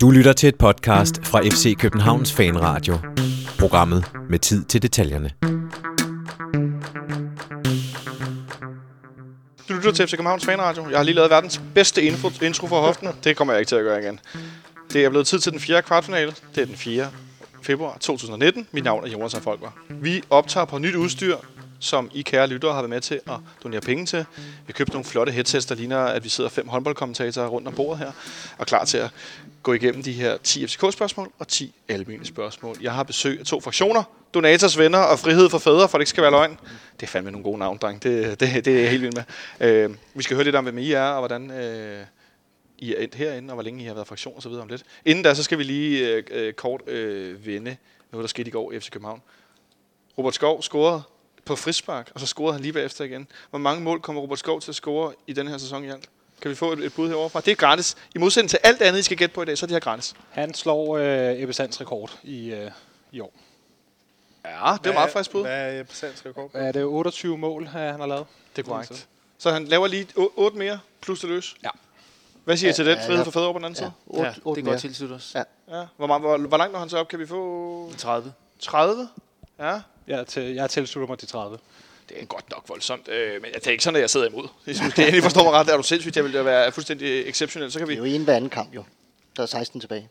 Du lytter til et podcast fra FC Københavns Fanradio. Programmet med tid til detaljerne. Du lytter til FC Københavns Fanradio. Jeg har lige lavet verdens bedste info, intro for hoften. Det kommer jeg ikke til at gøre igen. Det er blevet tid til den fjerde kvartfinale. Det er den 4. februar 2019. Mit navn er Jonas Folker. Vi optager på nyt udstyr, som I kære lyttere har været med til at donere penge til. Vi købte nogle flotte headsets, der ligner, at vi sidder fem håndboldkommentatorer rundt om bordet her, og klar til at gå igennem de her 10 FCK-spørgsmål og 10 almindelige spørgsmål. Jeg har besøg af to fraktioner, Donators venner og Frihed for fædre, for det ikke skal være løgn. Det er fandme nogle gode navn, dreng. Det, det, det er jeg helt vild med. Øh, vi skal høre lidt om, hvem I er, og hvordan øh, I er endt herinde, og hvor længe I har været fraktion og så videre om lidt. Inden da, så skal vi lige øh, øh kort øh, vende noget, der skete i går i FC København. Robert Skov scorede på frispark, og så scorede han lige bagefter igen. Hvor mange mål kommer Robert Skov til at score i den her sæson i alt? Kan vi få et, et bud herovre fra? Det er gratis. I modsætning til alt andet, I skal gætte på i dag, så er det her gratis. Han slår øh, Ebbe Sands rekord i, øh, i år. Ja, det er meget frisk bud. Hvad er Sands rekord? Er det 28 mål, øh, han har lavet? Det er korrekt. Så han laver lige 8 mere, plus det løs. Ja. Hvad siger I til Ja, den? ja, Frihed ja. for fædre på den anden side? Otte, Ja, otte det går mere. tilslutte os. Ja. Ja. Hvor, meget, hvor, hvor langt når han så op? Kan vi få 30. 30? Ja. Jeg, til, jeg tilslutter mig til 30. Det er godt nok voldsomt. Øh, men det er ikke sådan, at jeg sidder imod. Hvis du skal endelig forstå mig ret, der er du sindssygt. Jeg vil da være fuldstændig exceptionel. Så kan Det vi... er jo en hver anden kamp, jo. Der er 16 tilbage.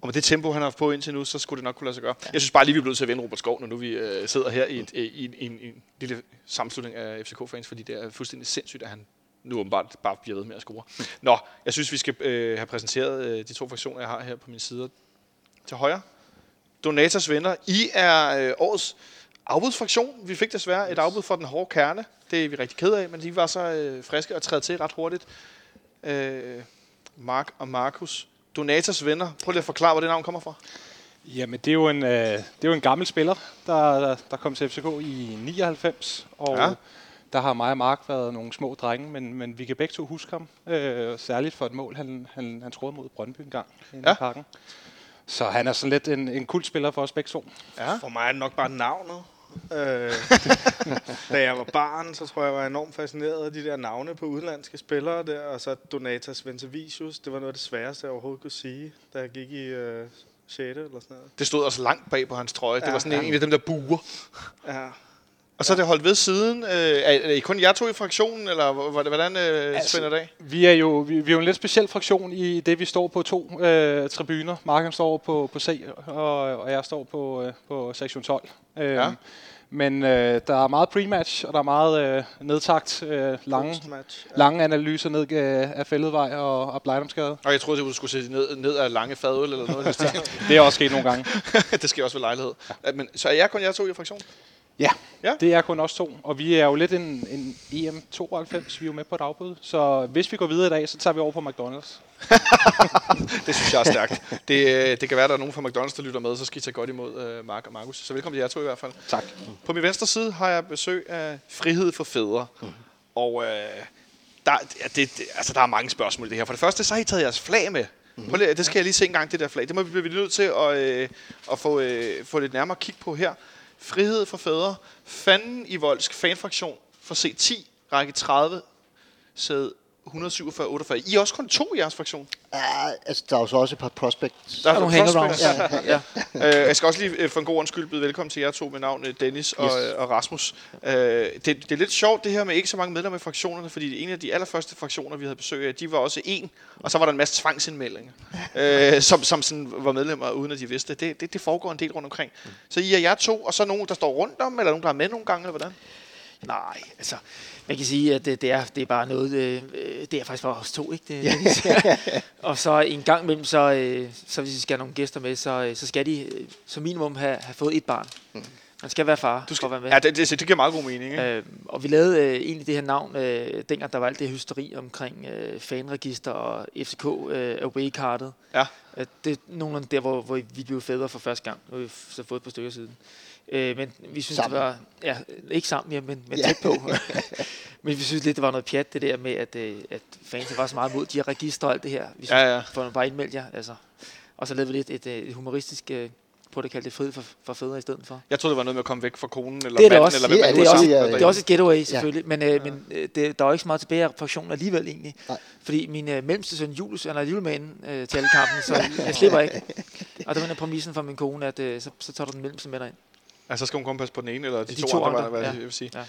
Og med det tempo, han har haft på indtil nu, så skulle det nok kunne lade sig gøre. Jeg synes bare lige, vi er nødt til at vende Robert Skov, når nu vi øh, sidder her i, et, i, i, i, en, i en lille sammenslutning af FCK-fans, fordi det er fuldstændig sindssygt, at han nu åbenbart bare bliver ved med at score. Nå, jeg synes, vi skal øh, have præsenteret øh, de to fraktioner, jeg har her på min side. Til højre, Donators venner. I er øh, årets afbudsfraktion. Vi fik desværre et afbud for den hårde kerne. Det er vi rigtig ked af, men de var så øh, friske og træde til ret hurtigt. Øh, Mark og Markus. Donators venner. Prøv lige at forklare, hvor det navn kommer fra. Jamen, det er jo en, øh, det er jo en gammel spiller, der, der, der kom til FCK i 99. Og Ja. der har mig og Mark været nogle små drenge, men, men vi kan begge to huske ham. Øh, særligt for et mål, han, han, han scorede mod Brøndby en gang inde Ja. i parken. Så han er sådan lidt en, en kultspiller for os begge to. Ja. For mig er det nok bare navnet. Øh, da jeg var barn, så tror jeg, jeg var enormt fascineret af de der navne på udenlandske spillere der, og så Donatas Ventavicius. Det var noget af det sværeste, jeg overhovedet kunne sige, da jeg gik i øh, 6. eller sådan noget. Det stod også langt bag på hans trøje. Det Ja. var sådan en, en af dem, der buer. Ja. Og så er det holdt ved siden. Øh, er, er I kun jer to i fraktionen, eller hvordan øh, Altså, spænder det af? Vi er jo vi, vi er jo en lidt speciel fraktion i det, vi står på to øh, tribuner. Marken står på, på C, og, og jeg står på, øh, på sektion 12. Øh, Ja. Men øh, der er meget pre-match, og der er meget øh, nedtagt, øh, lange. Ja. lange analyser ned øh, af Fælledvej og, og Blejdomsgade. Og jeg troede, du skulle sætte ned, ned af lange fadøl eller noget. Det er også sket nogle gange. det sker også ved lejlighed. Ja. Men, så er jeg kun jer to i fraktionen? Ja, Ja. det er kun os to. Og vi er jo lidt en, en EM92, vi er jo med på et afbud. Så hvis vi går videre i dag, så tager vi over på McDonald's. Det synes jeg er stærkt. Det, øh, det kan være, at der er nogen fra McDonald's, der lytter med, så skal I tage godt imod øh, Mark og Markus. Så velkommen til jer to i hvert fald. Tak. På min venstre side har jeg besøg af Frihed for Fædre. Mm. Og øh, der, det, det, altså, der er mange spørgsmål i det her. For det første, så har I taget jeres flag med. Mm. Prøv lige, det skal jeg lige se en gang, det der flag. Det må vi blive nødt til at, øh, at få, øh, få lidt nærmere kig på her. Frihed for Fædre. Fanden i Voldsk fanfraktion for C10, række 30, sæde 147-48. I er også kun to i jeres fraktion. Ja, altså, der er jo så også et par prospects. Der er nogle prospects. hangarounds. Ja, ja. Øh, jeg skal også lige øh, for en god undskyld byde velkommen til jer to med navn øh, Dennis og, Yes. øh, og Rasmus. Øh, det, det er lidt sjovt det her med ikke så mange medlemmer i fraktionerne, fordi en af de allerførste fraktioner, vi havde besøg af, de var også en, og så var der en masse tvangsindmeldinger, øh, som, som sådan var medlemmer, uden at de vidste det. det. Det, det foregår en del rundt omkring. Så I er jer to, og så nogen, der står rundt om, eller nogen, der er med nogle gange, eller hvordan? Nej, altså, man kan sige, at det, det, er, det er bare noget, øh, øh, det er faktisk bare os to, ikke? Det, og så en gang imellem, så, øh, så hvis vi skal have nogle gæster med, så, øh, så skal de øh, som minimum have, have fået et barn. Man skal være far Du skal, for at være med. ja, det, det, det giver meget god mening. Ikke? Øh, og vi lavede øh, egentlig det her navn, øh, dengang der var alt det hysteri omkring øh, fanregister og FCK øh, away-kartet. Ja. Øh, det er nogenlunde der, hvor, hvor vi blev fædre for første gang. Nu har vi så fået et par stykker siden. Øh, men vi synes, Sammen. det var... Ja, ikke sammen, ja, men, men Ja. tæt på. men vi synes lidt, det var noget pjat, det der med, at, øh, at fans var så meget mod de her registre og alt det her. Vi synes, Ja, ja. får bare indmeldt jer. Altså. Og så lavede vi lidt et, øh, et humoristisk øh, på det kalde det frihed for, for fædre i stedet for. Jeg troede, det var noget med at komme væk fra konen, eller Det er det manden, også. eller hvem Det man er- nu det er også- ja, Det er også et getaway selvfølgelig, ja. men, øh, men øh, det, der er jo ikke så meget tilbage af fraktionen alligevel egentlig. Nej. Fordi min øh, mellemste søn Julius, han er julemanen øh, til alle kampen, så jeg slipper ikke. Og det var en præmissen for min kone, at øh, så, så tager du den mellemste med dig ind. Altså, så skal hun komme passe på den ene, eller de, De to, to andre, andre, hvad ja. jeg vil sige. Ja.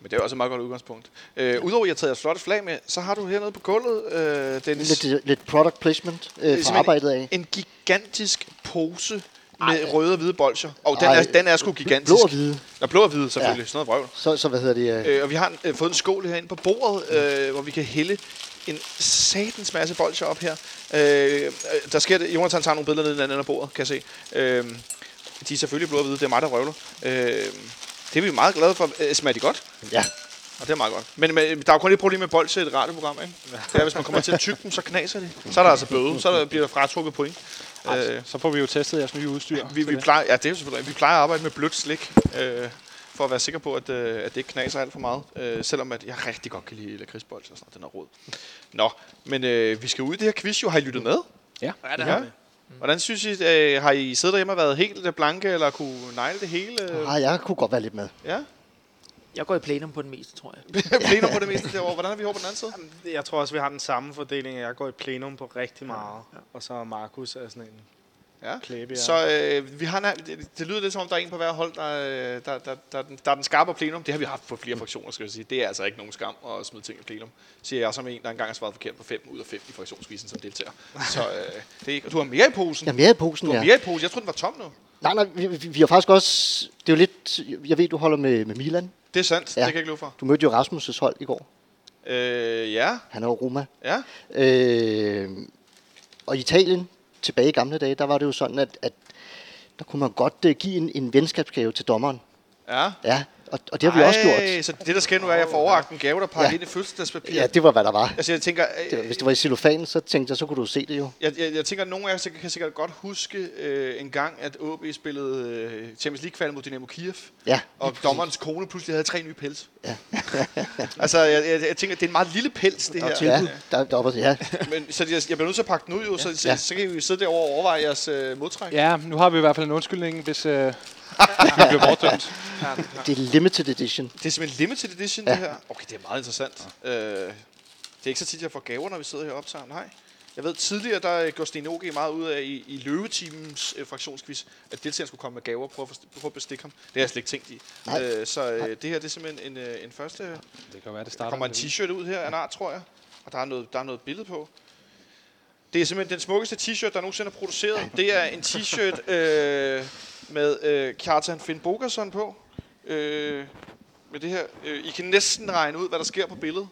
Men det er jo også et meget godt udgangspunkt. Øh, Udover at jeg har taget et flot flag med, så har du hernede på gulvet, øh, Dennis, Lidt, lidt product placement øh, fra arbejdet af. en gigantisk pose med røde og hvide bolcher. Og den Ej, er, den er sgu gigantisk. Blå og hvide. Nå, blå og hvide, selvfølgelig. Ja. Sådan noget vrøvl. Så, så hvad hedder det? Øh, Øh, og vi har øh, fået en skål herinde på bordet, øh, hvor vi kan hælde en satans masse bolcher op her. Øh, øh, der sker det. Jonathan tager nogle billeder ned i den anden bordet, kan jeg se. Øh, de er selvfølgelig blå og hvide. Det er mig, der røvler. Øh, det er vi meget glade for. Øh, smager de godt? ja, Og det er meget godt. Men, men der er jo kun et problem med bolcher i et radioprogram, ikke? Det er, hvis man kommer til at tygge dem, så knaser de. Så er der altså bøde. Så er der, bliver der fratrukket point. Øh, Så får vi jo testet jeres nye udstyr. vi, til vi, det. plejer, ja, det er jo selvfølgelig, vi plejer at arbejde med blødt slik, øh, for at være sikker på, at, øh, at det ikke knaser alt for meget. Øh, selvom at jeg rigtig godt kan lide lakridsbold og sådan noget, den er rød. Nå, men øh, vi skal ud i det her quiz jo. Har I lyttet med? Ja. Ja, det Ja. Hvordan synes I, øh, har I siddet derhjemme og været helt øh, blanke, eller kunne negle det hele? ah, jeg kunne godt være lidt med. Ja, Jeg går i plenum på den meste, tror jeg. plenum på det meste derovre. Hvordan er vi over på den anden side? Jeg tror også, vi har den samme fordeling. Jeg går i plenum på rigtig meget. Og så Markus er sådan en Ja. klæbe. Så øh, vi har, en- det, det lyder lidt som om, der er en på hver hold, der, øh, der, der, der, er den- der er den skarpe plenum. Det har vi haft på flere fraktioner, skal jeg sige. Det er altså ikke nogen skam at smide ting i plenum. Siger jeg som en, der engang har svaret forkert på 5 ud af 5 i fraktionsquizzen som deltager. Så øh, det er ikke, du har mere i posen. Jeg er i posen, Du har ja. mere i posen. Jeg troede, den var tom nu. Nej, nej, vi, vi, har faktisk også... Det er jo lidt... Jeg ved, du holder med, med Milan. Det er sandt. Ja. Ja. Det kan jeg ikke love for. Du mødte jo Rasmus' hold i går. Øh, ja. Han er jo Roma. Ja. Øh, og Italien, tilbage i gamle dage, der var det jo sådan, at, at der kunne man godt uh, give en, en venskabsgave til dommeren. Ja. Ja, og, og det har vi også gjort. Så det, der sker nu, er, at jeg får overragt en gave, der peger ja. Ja. ind i fødselsdagspapir. Ja, det var, hvad der var. Altså, jeg tænker, Det, var- øh, hvis det var i cellofan, så tænkte jeg, så kunne du se det jo. jeg, jeg, jeg tænker, at nogle af jer sikkert- kan sikkert godt huske øh, en gang, at OB spillede øh, Champions League-kval mod Dynamo Kiev. Ja, Og dommerens kone pludselig havde tre nye pels. Ja. altså, jeg, jeg, jeg tænker, det er en meget lille pels, det her. ja, der, der var, ja. Men, så jeg, jeg bliver nødt til at pakke den ud, jo, så, så, Ja. så kan vi sidde derovre og overveje jeres øh, modtræk. Ja, nu har vi i hvert fald en undskyldning, hvis øh, vi bliver bortdømt. Det er limited edition. Det er simpelthen limited edition, ja. det her. Okay, det er meget interessant. Øh, det er ikke så tit, jeg får gaver, når vi sidder her og optager. Nej. Jeg ved, tidligere der øh, gjorde Sten OG meget ud af i, i løveteamens øh, fraktionsquiz, at deltagerne skulle komme med gaver på at, forst- prøve at bestikke ham. Det har jeg slet ikke tænkt i. Nej. Øh, så øh, det her det er simpelthen en, øh, en første... Det kan være, det Der starter kommer en t-shirt ud her af en art, tror jeg. Og der er noget, der er noget billede på. Det er simpelthen den smukkeste t-shirt, der nogensinde er produceret. Det er en t-shirt øh, med øh, Kjartan Finn Bogerson på. Øh, med det her. Øh, I kan næsten regne ud, hvad der sker på billedet.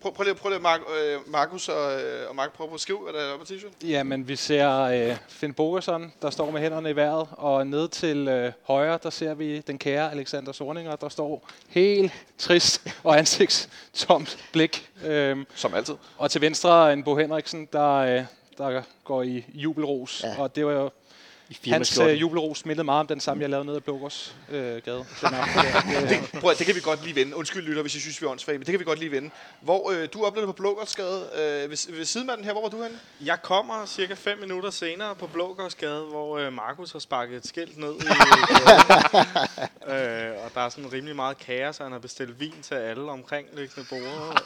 Prøv, prøv lige, prøv lige Mark, øh, Markus og, øh, og Mark, prøv at skrive, hvad der er på t-shirten. Ja, men vi ser øh, Finn Bogerson, der står med hænderne i vejret, og ned til øh, højre, der ser vi den kære Alexander Sorninger, der står helt trist og ansigtstomt blik. Øhm, Som altid. og til venstre en Bo Henriksen, der, øh, der går i jubelros. Ja. og det var jo hans Firmaskjorten. øh, jubelros mindede meget om den samme, jeg lavede nede af Blågårds øh, gade. Den aften der. Det, øh, Prøv, det kan vi godt lige vende. Undskyld, lytter, hvis I synes, vi er åndssvage, men det kan vi godt lige vende. Hvor øh, du oplevede på Blågårdsgade. Øh, ved, ved sidemanden her, hvor var du henne? Jeg kommer cirka 5 minutter senere på Blågårdsgade, hvor øh, Markus har sparket et skilt ned i øh, og der er sådan rimelig meget kaos, og han har bestilt vin til alle omkringliggende borde.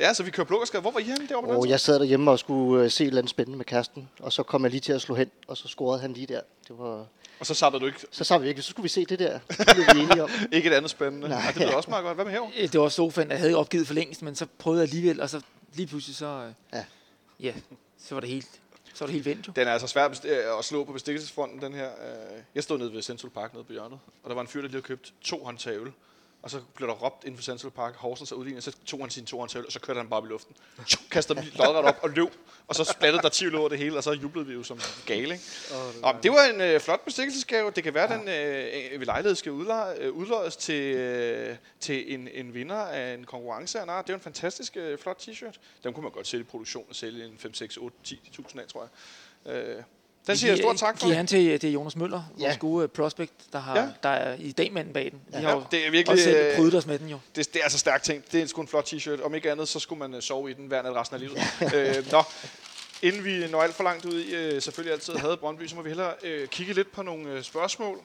Ja, så vi kører Blågårdsgade. Hvor var I henne derovre Og jeg sad derhjemme og skulle øh, se et eller andet spændende med kæresten, og så kom jeg lige til at slå hen, og så scorede han lige der. Det var... Og så satte du ikke, Så sagde vi ikke, så skulle vi se det der. Det blev vi enige om. ikke et andet spændende. Nej. Ja, det lyder også meget godt. Hvad med her? Øh, Det var sofaen, jeg havde opgivet for længst, men så prøvede jeg alligevel, og så lige pludselig så... Øh, Ja. ja, så var det helt, så var det helt vendt jo. Den er altså svær at slå på bestikkelsesfronten, den her. Jeg stod nede ved Central Park nede på hjørnet, og der var en fyr, der lige havde købt to håndtag øl. Og så blev der råbt inden for Central Park, Horsens er udlignet, så tog han sine to øl, og så kørte han bare op i luften. Tju, Kastede dem lodret op og løb, og så splattede der 10 øl over det hele, og så jublede vi jo som gale, ikke? Og det var en øh, flot bestikkelsesgave. Det kan være, at den øh, ved lejlighed skal udleje, øh, udløjes til, øh, til en, en vinder af en konkurrence art. Det er en fantastisk øh, flot t-shirt. Den kunne man godt sælge i produktion og sælge en 5, 6, 8, 10.000 af, tror jeg. Øh, den siger jeg stort tak for. Giver han til, til Jonas Møller, ja. vores Ja. gode øh, prospect, der, har, Ja. ja. der er i dag manden bag den. De Ja, har jo det er virkelig, også selv øh, prydet os med den jo. Det, det er altså stærkt ting. Det er sgu en flot t-shirt. Om ikke andet, så skulle man øh, sove i den hver nat resten af livet. øh, nå. Inden vi når alt for langt ud i, øh, selvfølgelig altid havde Brøndby, så må vi hellere øh, kigge lidt på nogle øh, spørgsmål.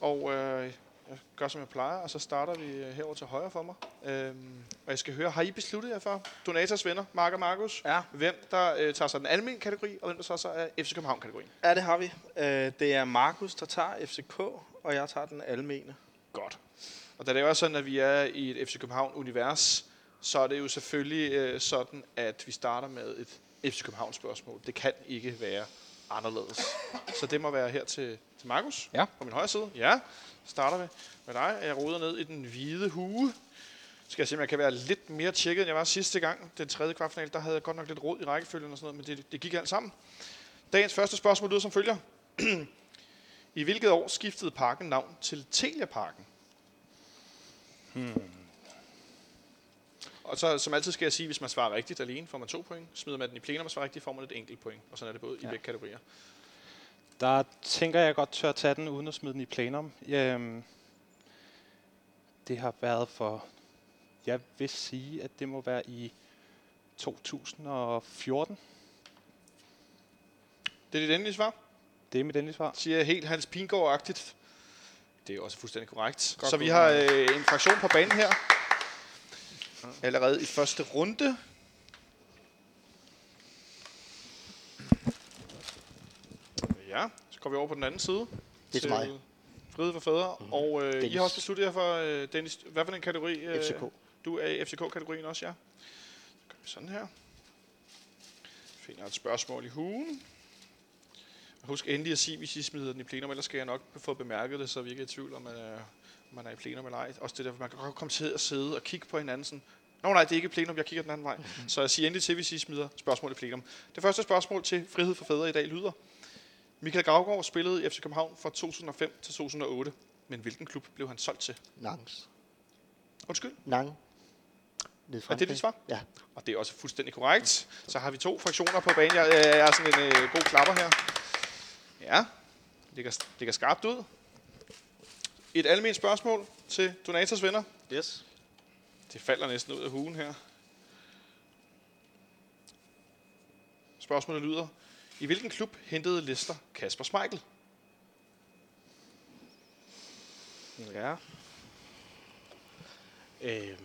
Og øh, jeg gør som jeg plejer, og så starter vi øh, herover til højre for mig. Øhm, og jeg skal høre, har I besluttet jer for, Donators venner, Mark og Markus, Ja. hvem der øh, tager sig den almindelige kategori, og hvem der så, så er FC København-kategorien? Ja, det har vi. Øh, det er Markus, der tager FCK, og jeg tager den almene. Godt. Og da det er jo sådan, at vi er i et FC København-univers, så er det jo selvfølgelig øh, sådan, at vi starter med et FC København-spørgsmål. Det kan ikke være anderledes. Så det må være her til Markus Ja. på min højre side. Ja, starter vi med dig. Jeg roder ned i den hvide hue. Skal jeg se, om jeg kan være lidt mere tjekket, end jeg var sidste gang. Den tredje kvartfinal, der havde jeg godt nok lidt råd i rækkefølgen og sådan noget, men det, det gik alt sammen. Dagens første spørgsmål lyder som følger. I hvilket år skiftede parken navn til Telia Parken? Og så som altid skal jeg sige, hvis man svarer rigtigt alene, får man to point. Smider man den i plenum og svarer rigtigt, får man et enkelt point. Og sådan er det både ja. i begge kategorier. Der tænker jeg godt tør tage den, uden at smide den i plenum. Øhm, det har været for... Jeg vil sige, at det må være i 2014. Det er dit endelige svar. Det er mit endelige svar. Siger helt Hans Pingård-agtigt. Det er også fuldstændig korrekt. Godt så vi har øh, en fraktion på banen her. Allerede i første runde. Ja, så går vi over på den anden side. Det er til mig. Frihed for fædre. Mm. Og øh, I har også besluttet jer for, øh, Dennis, hvad for en kategori? Øh, FCK. Du er i FCK-kategorien også, ja. Så gør vi sådan her. Finder et spørgsmål i hugen. Og husk endelig at sige, hvis I smider den i plenum, ellers skal jeg nok få bemærket det, så vi ikke er i tvivl om, man er, om man er i plenum eller ej. Også det der, man kan godt komme til at sidde og kigge på hinanden sådan, Nå nej, det er ikke plenum, jeg kigger den anden vej. Mm-hmm. Så jeg siger endelig til, hvis I smider spørgsmål i plenum. Det første spørgsmål til Frihed for Fædre i dag lyder. Michael Gravgaard spillede i FC København fra 2005 til 2008. Men hvilken klub blev han solgt til? Nangs. Undskyld, Nang. Ned er det dit svar? Ja. Og det er også fuldstændig korrekt. Så har vi to fraktioner på banen. Jeg, jeg er sådan en øh, god klapper her. Ja, ligger, ligger skarpt ud. Et almindeligt spørgsmål til Donators venner. Yes. Det falder næsten ud af hugen her. Spørgsmålet lyder. I hvilken klub hentede Leicester Kasper Schmeichel? Ja. Øhm.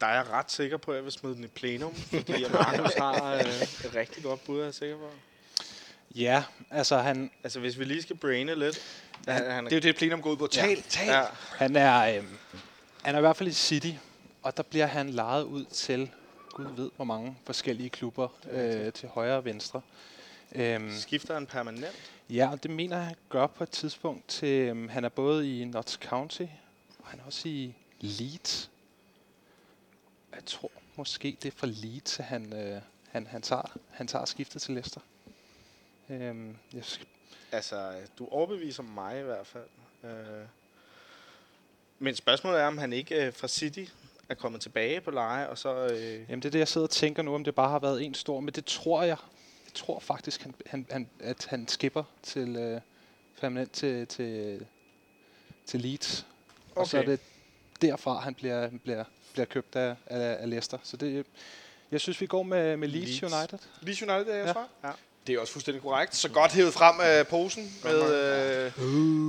Der er jeg ret sikker på, at jeg vil smide den i plenum, fordi jeg Markus har øh, et rigtig godt bud, er jeg sikker på. Ja, altså han, Altså, hvis vi lige skal braine lidt. Han, han Det er jo det, plenum går ud på. Tal, tal. ja, han er, øhm, han er i hvert fald i City, og der bliver han lejet ud til, Gud ved hvor mange forskellige klubber, øh, til højre og venstre. Øhm, skifter han permanent. Ja, og det mener jeg, han gør på et tidspunkt til, øhm, han er både i Notts County, og han er også i Leeds. Jeg tror måske, det er fra Leeds, at han, øh, han, han, tager, han tager skiftet til Leicester. Øhm, jeg skal, Altså, du overbeviser mig i hvert fald. Øh. Men spørgsmålet er, om han ikke øh, fra City er kommet tilbage på leje, og så... Øh, jamen, det er det, jeg sidder og tænker nu, om det bare har været en stor, men det tror jeg. Jeg tror faktisk, han, han, han, at han skipper til øh, permanent til, til, til Leeds. Okay. Og så er det derfra, han bliver, bliver, bliver købt af, af, af Leicester. Så det, jeg synes, vi går med, med Leeds, Leeds. United. Leeds United er jeres Ja. svar? Ja. Det er også fuldstændig korrekt. Så godt hævet frem af posen med, øh,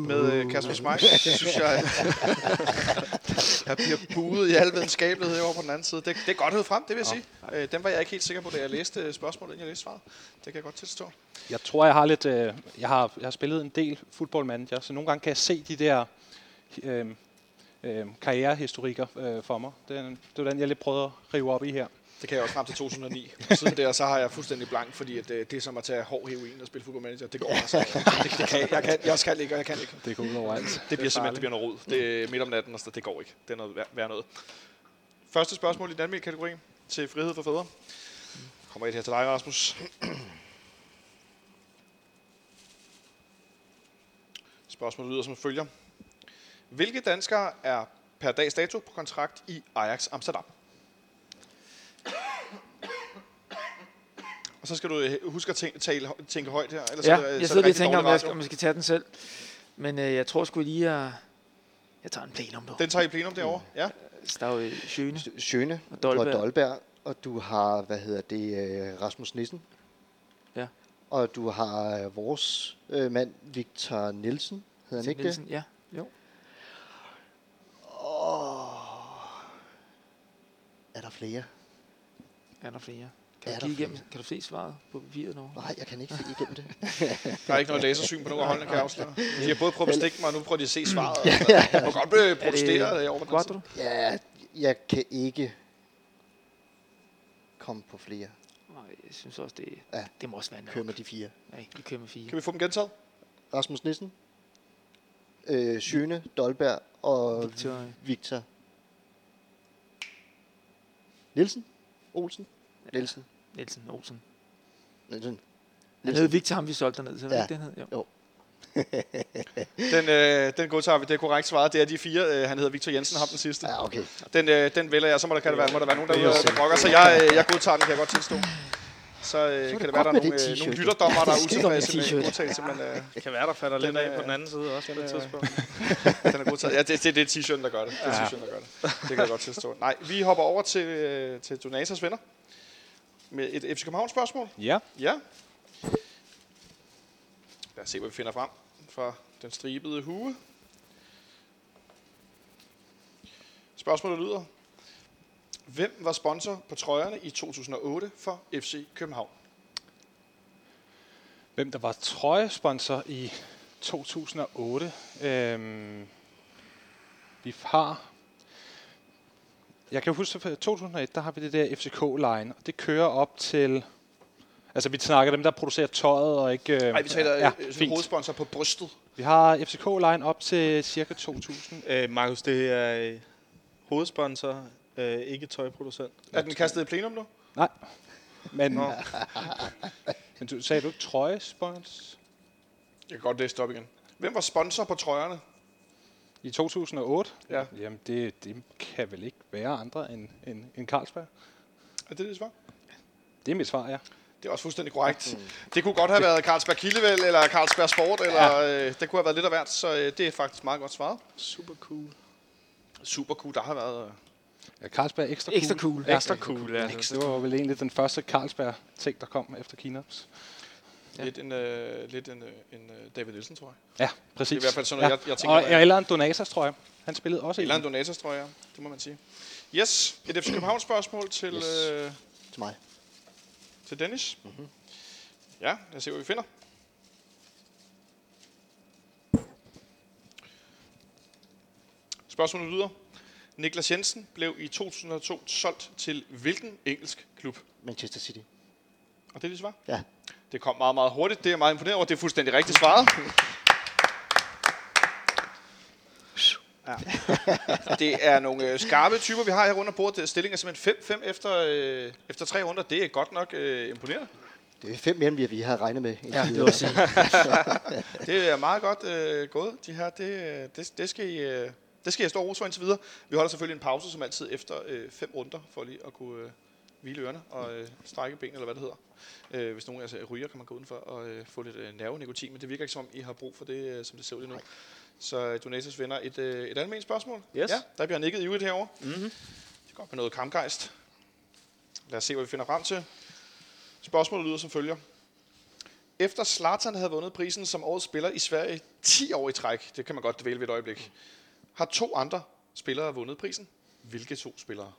med øh, Kasper Schmeichel. Det synes jeg, jeg bliver buet i al videnskabelighed over på den anden side. Det, det er godt hævet frem, det vil jeg sige. Øh, den var jeg ikke helt sikker på, da jeg læste øh, spørgsmålet, inden jeg læste svaret. Det kan jeg godt tilstå. Jeg tror, jeg har lidt... Øh, jeg, har, jeg har spillet en del football manager, så nogle gange kan jeg se de der øh, øh, karrierehistorikker øh, for mig. Det, er- det var den, jeg lidt prøvede at rive op i her. Det kan jeg også frem til 2009. Og siden der, så har jeg fuldstændig blank, fordi at, øh, det er som at tage hård heroin og spille fodboldmanager. Det går altså ikke. Det, det kan, jeg, kan, jeg skal ikke, og jeg kan ikke. Det går ud over alt. Det bliver simpelthen det bliver noget rod. Det er midt om natten, og så det går ikke. Det er noget værd, værd noget. Første spørgsmål i den almindelige kategori til frihed for fædre. Kommer et her til dig, Rasmus. Spørgsmålet lyder som følger. Hvilke danskere er per dags dato på kontrakt i Ajax Amsterdam? Og så skal du øh, huske at tænke, tale, tænke højt her. Ellers Ja, er det, jeg så sidder er det lige og tænker, om jeg, dårlig om jeg skal tage den selv. Men øh, jeg tror sgu lige, at jeg tager en plenum, radio. Den tager I plenum derovre? Ja. Så der er jo Sjøne. Schøne Og Dolberg. og Dolberg. Og du har, hvad hedder det, øh, Rasmus Nissen. Ja. Og du har øh, vores øh, mand, Victor Nielsen, hedder han ikke Nielsen, ja. Jo. det? Og er der flere? Er der flere? Kan Er du der kigge igennem? Kan du se svaret på papiret nu? Nej, jeg kan ikke se igennem det. Der er ikke noget lasersyn på nogen af holdene, kan jeg afsløre. De har både prøvet at bestikke mig, og nu prøver de at se svaret. Jeg må godt blive protesteret over tid. du? Ja, jeg kan ikke komme på flere. Nej, jeg synes også, det, Ja. det må også være nok. Kør med de fire. Nej, vi kører med fire. Kan vi få dem gentaget? Rasmus Nissen, øh, Sjøne, Dolberg og. Victor. Victor. Nielsen? Olsen? Nielsen. Nielsen Olsen. Nielsen. Han hed Victor, ham vi solgte derned, så Ja. det ikke den hed? Jo. Den, øh, den godtager vi. Det er korrekt svaret. Det er de fire. Øh, han hedder Victor Jensen, ham den sidste. Ja, okay. Den, øh, den vælger jeg. Så må der, kan det være, må der være nogen er jo der brokker. Så jeg, øh, jeg godtager den, kan jeg godt tilstå. Så, øh, det kan det være, der er med nogle, det øh, nogle lytterdommer, der er Det med utilfredse med t-shirt. udtalelse, men øh, Det kan være, der falder lidt af på den anden side også på et er- tidspunkt. den er godtaget. Ja, det, det, det er t-shirten, der gør det. Det er t-shirten, der gør det. Det kan jeg godt tilstå. Nej, vi hopper over til, øh, til Donatas venner. Med et FC København spørgsmål. Ja. Ja. Lad os se, hvad vi finder frem fra den stribede hue. Spørgsmålet lyder. Hvem var sponsor på trøjerne i 2008 for FC København? Hvem der var trøjesponsor i 2008? Øhm, vi har... Jeg kan huske, at i 2001, der har vi det der FCK-line, og det kører op til... Altså, vi snakker dem, der producerer tøjet, og ikke... Øh, Nej, vi taler ja, ja, fint. hovedsponsor på brystet. Vi har FCK-line op til cirka 2000. Øh, Markus, det er øh, hovedsponsor, øh, ikke tøjproducent. Er den kastet i plenum nu? Nej. Men, Nå. men du, sagde du ikke trøjespons? Jeg kan godt læse det op igen. Hvem var sponsor på trøjerne? I 2008? Ja. Jamen, det, det kan vel ikke være andre end, end, end Carlsberg? Er det det svar? Det er mit svar, ja. Det er også fuldstændig korrekt. Det kunne godt have været Carlsberg Kildevæld, eller Carlsberg Sport, eller ja. øh, det kunne have været lidt af hvert, så øh, det er faktisk meget godt svaret. Super cool. Super cool, der har været... Øh, ja Carlsberg er ekstra cool. Ekstra cool. Ja, Ekstra cool, ja. Det var vel egentlig den første Carlsberg-ting, der kom efter keynotes. ja. Lidt en, øh, lidt en, øh, en øh, David Nielsen, tror jeg. Ja, præcis. Det er i hvert fald sådan noget, jeg- jeg tænker, Og, hvad- eller en Donatas, tror jeg. Han spillede også Eller i en Donatas, tror jeg. Det må man sige. Yes, et FC København spørgsmål til, Yes. øh, Til mig. til Dennis. Mm-hmm. Ja, lad os se, hvad vi finder. Spørgsmålet lyder. Niklas Jensen blev i 2002 solgt til hvilken engelsk klub? Manchester City. Og det er dit svar? Ja. Det kom meget, meget hurtigt. Det er jeg meget imponeret over. Det er fuldstændig rigtigt svaret. Ja. det er nogle øh, skarpe typer, vi har her rundt om bordet. Stillingen er simpelthen 5-5 efter, øh, efter tre runder. Det er godt nok øh, imponerende. Det er fem mere, end vi vi havde regnet med. Ja, det sige. Det er meget godt øh, gået, de her. Det, øh, det, det, skal I, øh, det skal jeg stå for indtil videre. Vi holder selvfølgelig en pause, som altid, efter øh, fem runder, for lige at kunne øh, hvile ørerne og øh, strække ben, eller hvad det hedder. Øh, hvis nogen af jer ryger, kan man gå udenfor og øh, få lidt øh, nervenikotin, men det virker ikke som om, I har brug for det, øh, som det ser ud lige nu. Så øh, Donatas venner, et, øh, et almindeligt spørgsmål. Yes. Ja, der bliver nikket i uget herovre. Mm-hmm. Det godt med noget kampgejst. Lad os se, hvad vi finder frem til. Spørgsmålet lyder som følger. Efter Zlatan havde vundet prisen som årets spiller i Sverige 10 år i træk, det kan man godt dvæle ved et øjeblik, har to andre spillere vundet prisen. Hvilke to spillere?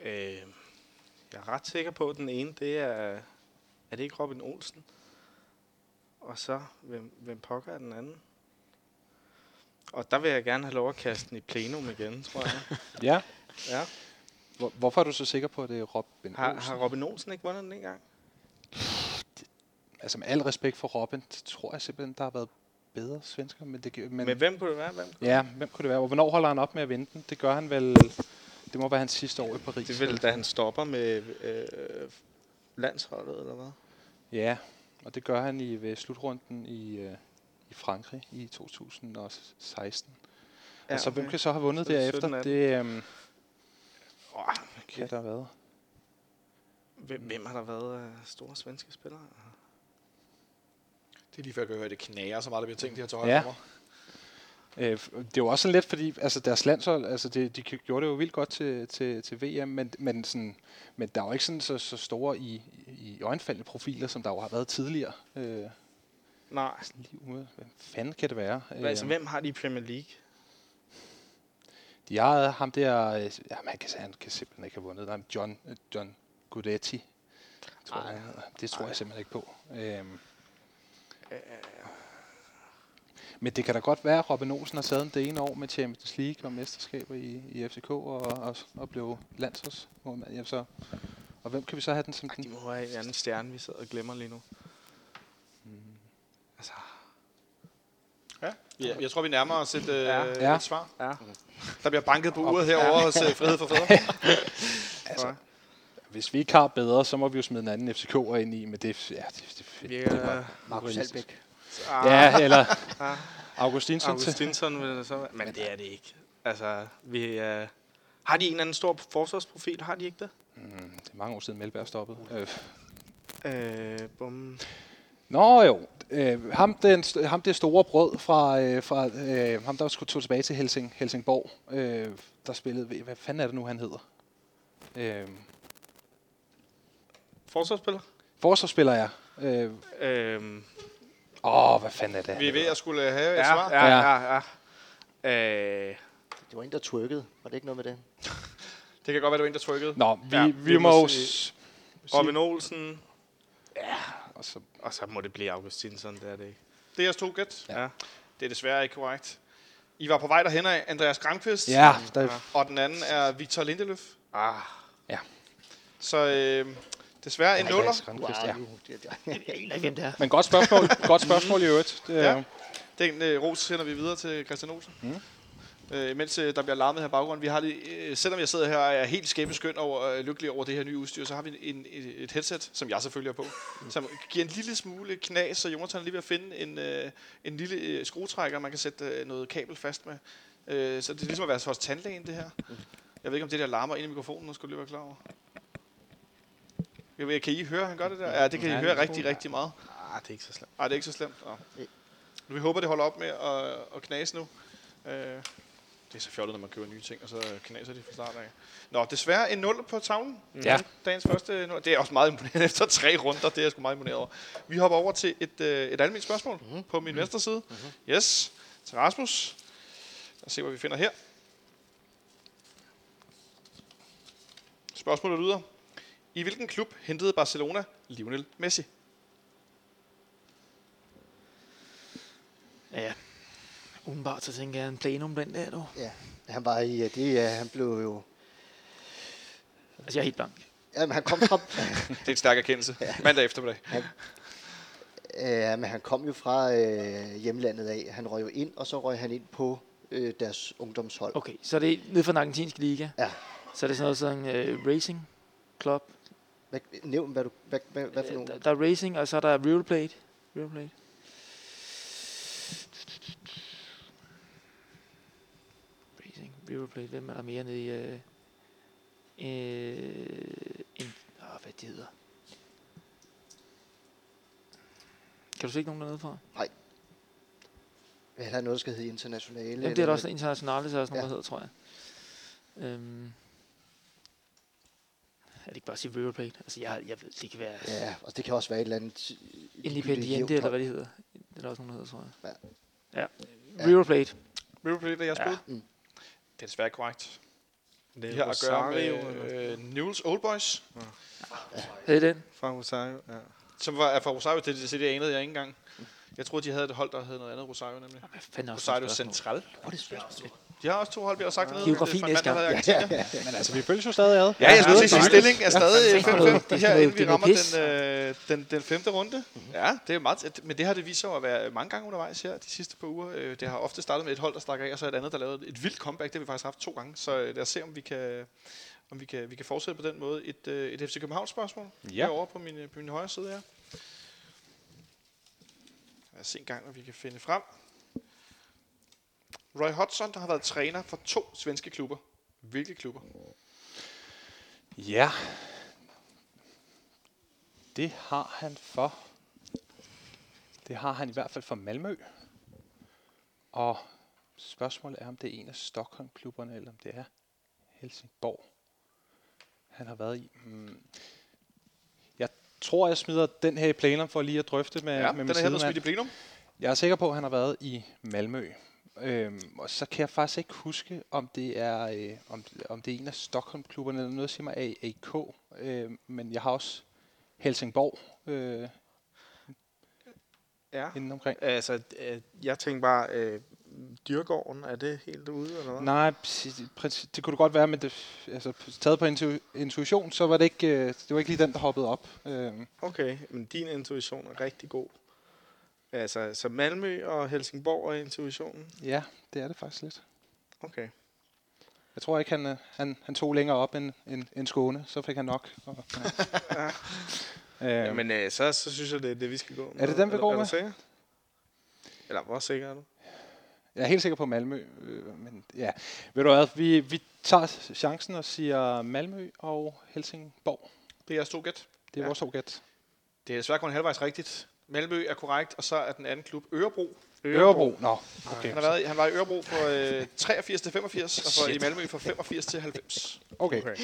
Øh, jeg er ret sikker på, at den ene, det er... Er det ikke Robin Olsen? Og så, hvem, hvem pokker er den anden? Og der vil jeg gerne have lov at kaste den i plenum igen, tror jeg. Ja. Ja. Hvor, hvorfor er du så sikker på, at det er Robin Har, Olsen? har Robin Olsen ikke vundet den engang? Altså med al respekt for Robin, tror jeg simpelthen, der har været bedre svensker. Men det, gi- men, Men hvem kunne det være? Hvem kunne ja, hvem kunne det være? Og hvornår holder han op med at vinde den? Det gør han vel... Det må være hans sidste år i Paris. Det er vel, da han stopper med øh, landsholdet, eller hvad? Ja, og det gør han i ved slutrunden i, øh, i Frankrig i 2016. Ja, og så hvem kan så have vundet Så det er derefter? 17 af dem. Det øhm, Oh, kan der have været. hvem, hvem har der været af store svenske spillere? Det er lige før, jeg kan høre, det knager så meget, der bliver tænkt, de her højre Ja. mig. Øh, det er jo også sådan lidt, fordi altså, deres landshold, altså, det, de gjorde det jo vildt godt til, til, til VM, men, men, sådan, men der er jo ikke sådan så, så store i, i øjenfaldende profiler, som der jo har været tidligere. Øh, Nej. sådan lige ude. Hvad fanden kan det være? Øh. Altså, hvem har de i Premier League? De har ham der, øh, ja, man kan, han kan simpelthen ikke have vundet. Der er John, øh, John Guidetti. Tror jeg, han det tror jeg simpelthen ikke på. Øhm. Men det kan da godt være, at Robin Olsen har taget det ene år med Champions League og mesterskaber i, i FCK og, og, og blev landsholdsmålmand. Ja, så, og hvem kan vi så have den som De den? må have en anden stjerne, vi sidder og glemmer lige nu. Altså, Ja. ja. Jeg tror, vi nærmer os et, øh, Ja. ja. et svar. ja. Der bliver banket på uret herovre hos øh, Frihed for Fædre. Altså, hvis vi ikke har bedre, så må vi jo smide en anden FCK'er ind i, men det, ja, det, det, det, Vi, det var Markus. Albæk. ah, Ja, eller Ah. Augustinsson. Augustinsson vil det så være. Men det er det ikke. Altså, vi, øh, har de en eller anden stor forsvarsprofil? Har de ikke det? Mm, det er mange år siden Melberg stoppede. Øh. Øh, bum. Nå jo, øh, ham, den, ham det store brød fra, øh, fra øh, ham, der skulle tog tilbage til Helsing, Helsingborg, øh, der spillede, hvad fanden er det nu, han hedder? Øh, Forsvarsspiller? forsvarsspiller, ja. Øh, Øhm, åh, hvad fanden er det? Vi er ved at skulle have et ja, svar. ja, Ja. ja, ja. Øh, Det var en, der twerkede. Var det ikke noget med det? Det kan godt være, det var en, der trykkede. Nå, vi, Ja, ja, vi vi, må må s- Robin Olsen. og så, Og så må det blive Augustinsson, det er det ikke. Det er jeres to gæt. Ja. Det er desværre ikke korrekt. I var på vej derhen af Andreas Granqvist, Ja, der, og den anden er Victor Lindeløf. Ah, Så øh, desværre en nuller. Ja. nu, det, det, Jeg aner ikke, hvem det er. Men godt spørgsmål, godt spørgsmål i øvrigt. Det, Ja. ja. Den øh, ros sender vi videre til Christian Olsen. Mm. Øh, mens øh, der bliver larmet her i baggrunden. Vi har det, øh, selvom jeg sidder her og er helt skæbeskøn over, øh, lykkelig over det her nye udstyr, så har vi en, et, et headset, som jeg selvfølgelig er på, som giver en lille smule knas, så Jonathan er lige ved at finde en, øh, en lille øh, skruetrækker, man kan sætte øh, noget kabel fast med. Øh, så det er ligesom at være hos tandlægen, det her. Jeg ved ikke, om det der larmer ind i mikrofonen, nu skulle du lige være klar over. Kan I høre, han gør det der? Ja, det kan I høre rigtig, rigtig meget. ah, det er ikke så slemt. Nej, det er ikke så slemt. Nå. Vi håber, det holder op med at, at knase nu. Øh, det er så fjollet, når man køber nye ting, og så knaser de fra start af. Nå, desværre en 0 på tavlen. Ja. Dagens første 0. Det er også meget imponerende efter tre runder. Det er jeg sgu meget imponeret over. Vi hopper over til et, øh, et almindeligt spørgsmål mm-hmm. på min venstre side. Mm-hmm. Yes, til Rasmus. Lad os se, hvad vi finder her. Spørgsmålet lyder. I hvilken klub hentede Barcelona Lionel Messi? Ja, ja. Umiddelbart så tænker jeg en plenum den der, du. ja, han var i, ja, det, ja, han blev jo... Altså, jeg er helt blank. Jamen, han kom fra, Det er en stærk erkendelse. Mandag eftermiddag. øh, men han kom jo fra øh, hjemlandet af. Han røg jo ind, og så røg han ind på øh, deres ungdomshold. Okay, så er det nede fra den argentinske liga. Ja. Så er det sådan noget sådan uh, Racing Club. Hvad, nævn, hvad, du, hvad, hvad, hvad for Øh, nogle? Der, der er Racing, og så er der River Plate. River Plate. Racing, River Plate. Hvem er der mere nede i... Øh, øh, en, åh, hvad det hedder. Kan du se ikke nogen dernede fra? Hvad er der noget, der skal hedde internationale? Jamen, det er der også internationale, så er der sådan noget, Ja. der hedder, tror jeg. Øhm, er det ikke bare at sige River Plate? Altså, jeg, jeg ved, det kan være ja. Ja, og det kan også være et eller andet... Independiente, eller hvad det hedder. Det er der også nogen, der hedder, tror jeg. Ja. Ja. Ja. River Plate. River Plate er jeres Ja. bud? Mm. Det er desværre korrekt. Det Vi har at gøre med øh, Newell's Old Boys, Det er den. Fra Rosario, ja. som var, er fra Rosario. Det, det, det anede jeg ikke engang. Jeg troede, de havde et hold, der hed noget andet Rosario, nemlig. Hvad fanden er også Rosario spørgsmål? Central. Hvor er det svært. De har også to hold, vi har sagt dernede. Geografi er næste gang. hedder Argentina. Men altså, vi følges jo stadig ad. Ja, jeg skulle sige, Ja. stilling er stadig Det er noget- 5-5 det er her, inden vi er rammer den, øh, den, den femte runde. Ja, det er meget, men det har det vist sig at være mange gange undervejs her de sidste par uger. Øh, Det har ofte startet med et hold, der stak af, og så et andet, der lavede et vildt comeback. Det har vi faktisk haft to gange, så øh, lad os se, om vi kan, om vi kan, vi kan fortsætte på den måde. Et, øh, et FC København spørgsmål Ja. herovre på min, på min højre side her. Lad os se en gang, hvad vi kan finde frem. Roy Hodgson, der har været træner for to svenske klubber. Hvilke klubber? Ja. Det har han for. Det har han i hvert fald for Malmø. Og spørgsmålet er, om det er en af Stockholm-klubberne, eller om det er Helsingborg, han har været i. Hmm. Jeg tror, jeg smider den her i plenum for lige at drøfte med, Ja, med den min er her smidt i plenum. Jeg er sikker på, at han har været i Malmø. Øhm, og så kan jeg faktisk ikke huske, om det er, øh, om, om det er en af Stockholm-klubberne, eller noget siger mig A- AK. Øh, men jeg har også Helsingborg øh, Ja. inden omkring. Altså, øh, jeg tænker bare, øh, Dyrgården, er det helt ude, eller hvad? Nej, det kunne det godt være, men det, altså, taget på intu- intuition, så var det ikke, øh, det var ikke lige den, der hoppede op. Øh, Okay, men din intuition er rigtig god. Altså, så Malmø og Helsingborg er intuitionen? ja, det er det faktisk lidt. Okay. Jeg tror ikke, han, øh, han, han tog længere op end, end, end Skåne. Så fik han nok. Og, ja. Ja, øh, men øh, så, så synes jeg, det er det, vi skal gå med. Er det den, vi Er- går er med? du sikker? Eller hvor sikker er du? Jeg er helt sikker på Malmø, øh, men ja. Ved du hvad, vi, vi tager chancen og siger Malmø og Helsingborg. Det er jeres to gæt. Det er ja. vores to gæt. Det er desværre kun halvvejs rigtigt. Malmø er korrekt, og så er den anden klub Ørebro. Ørebro. Nå, okay. Han, har været, i- han var i Ørebro fra øh, 83 til 85, og for, i. Malmø fra 85 til 90. Okay. Okay. okay.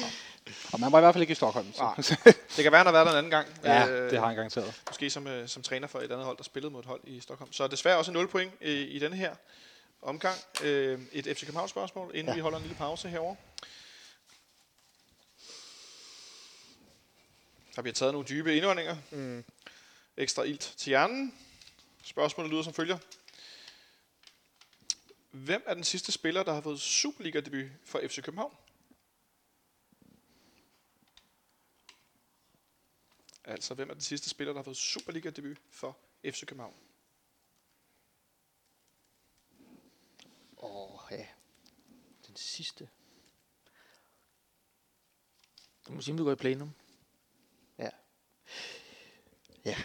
Og man var i hvert fald ikke i Stockholm. Så. Det kan være, han har været der en anden gang. ja, Øh, det har han garanteret. Måske som, øh, som træner for et andet hold, der spillede mod et hold i Stockholm. Så desværre også 0 point øh, i denne her omgang. Øh, et FC København spørgsmål, inden ja. Ja. vi holder en lille pause herover. Der bliver taget nogle dybe indåndinger. Mm. Ekstra ilt til hjernen. Spørgsmålet lyder som følger. Hvem er den sidste spiller, der har fået Superliga-debut for FC København? Altså, hvem er den sidste spiller, der har fået Superliga-debut for FC København? Åh, ja. Den sidste. Du må sige, om du går i plenum. Ja. Ja.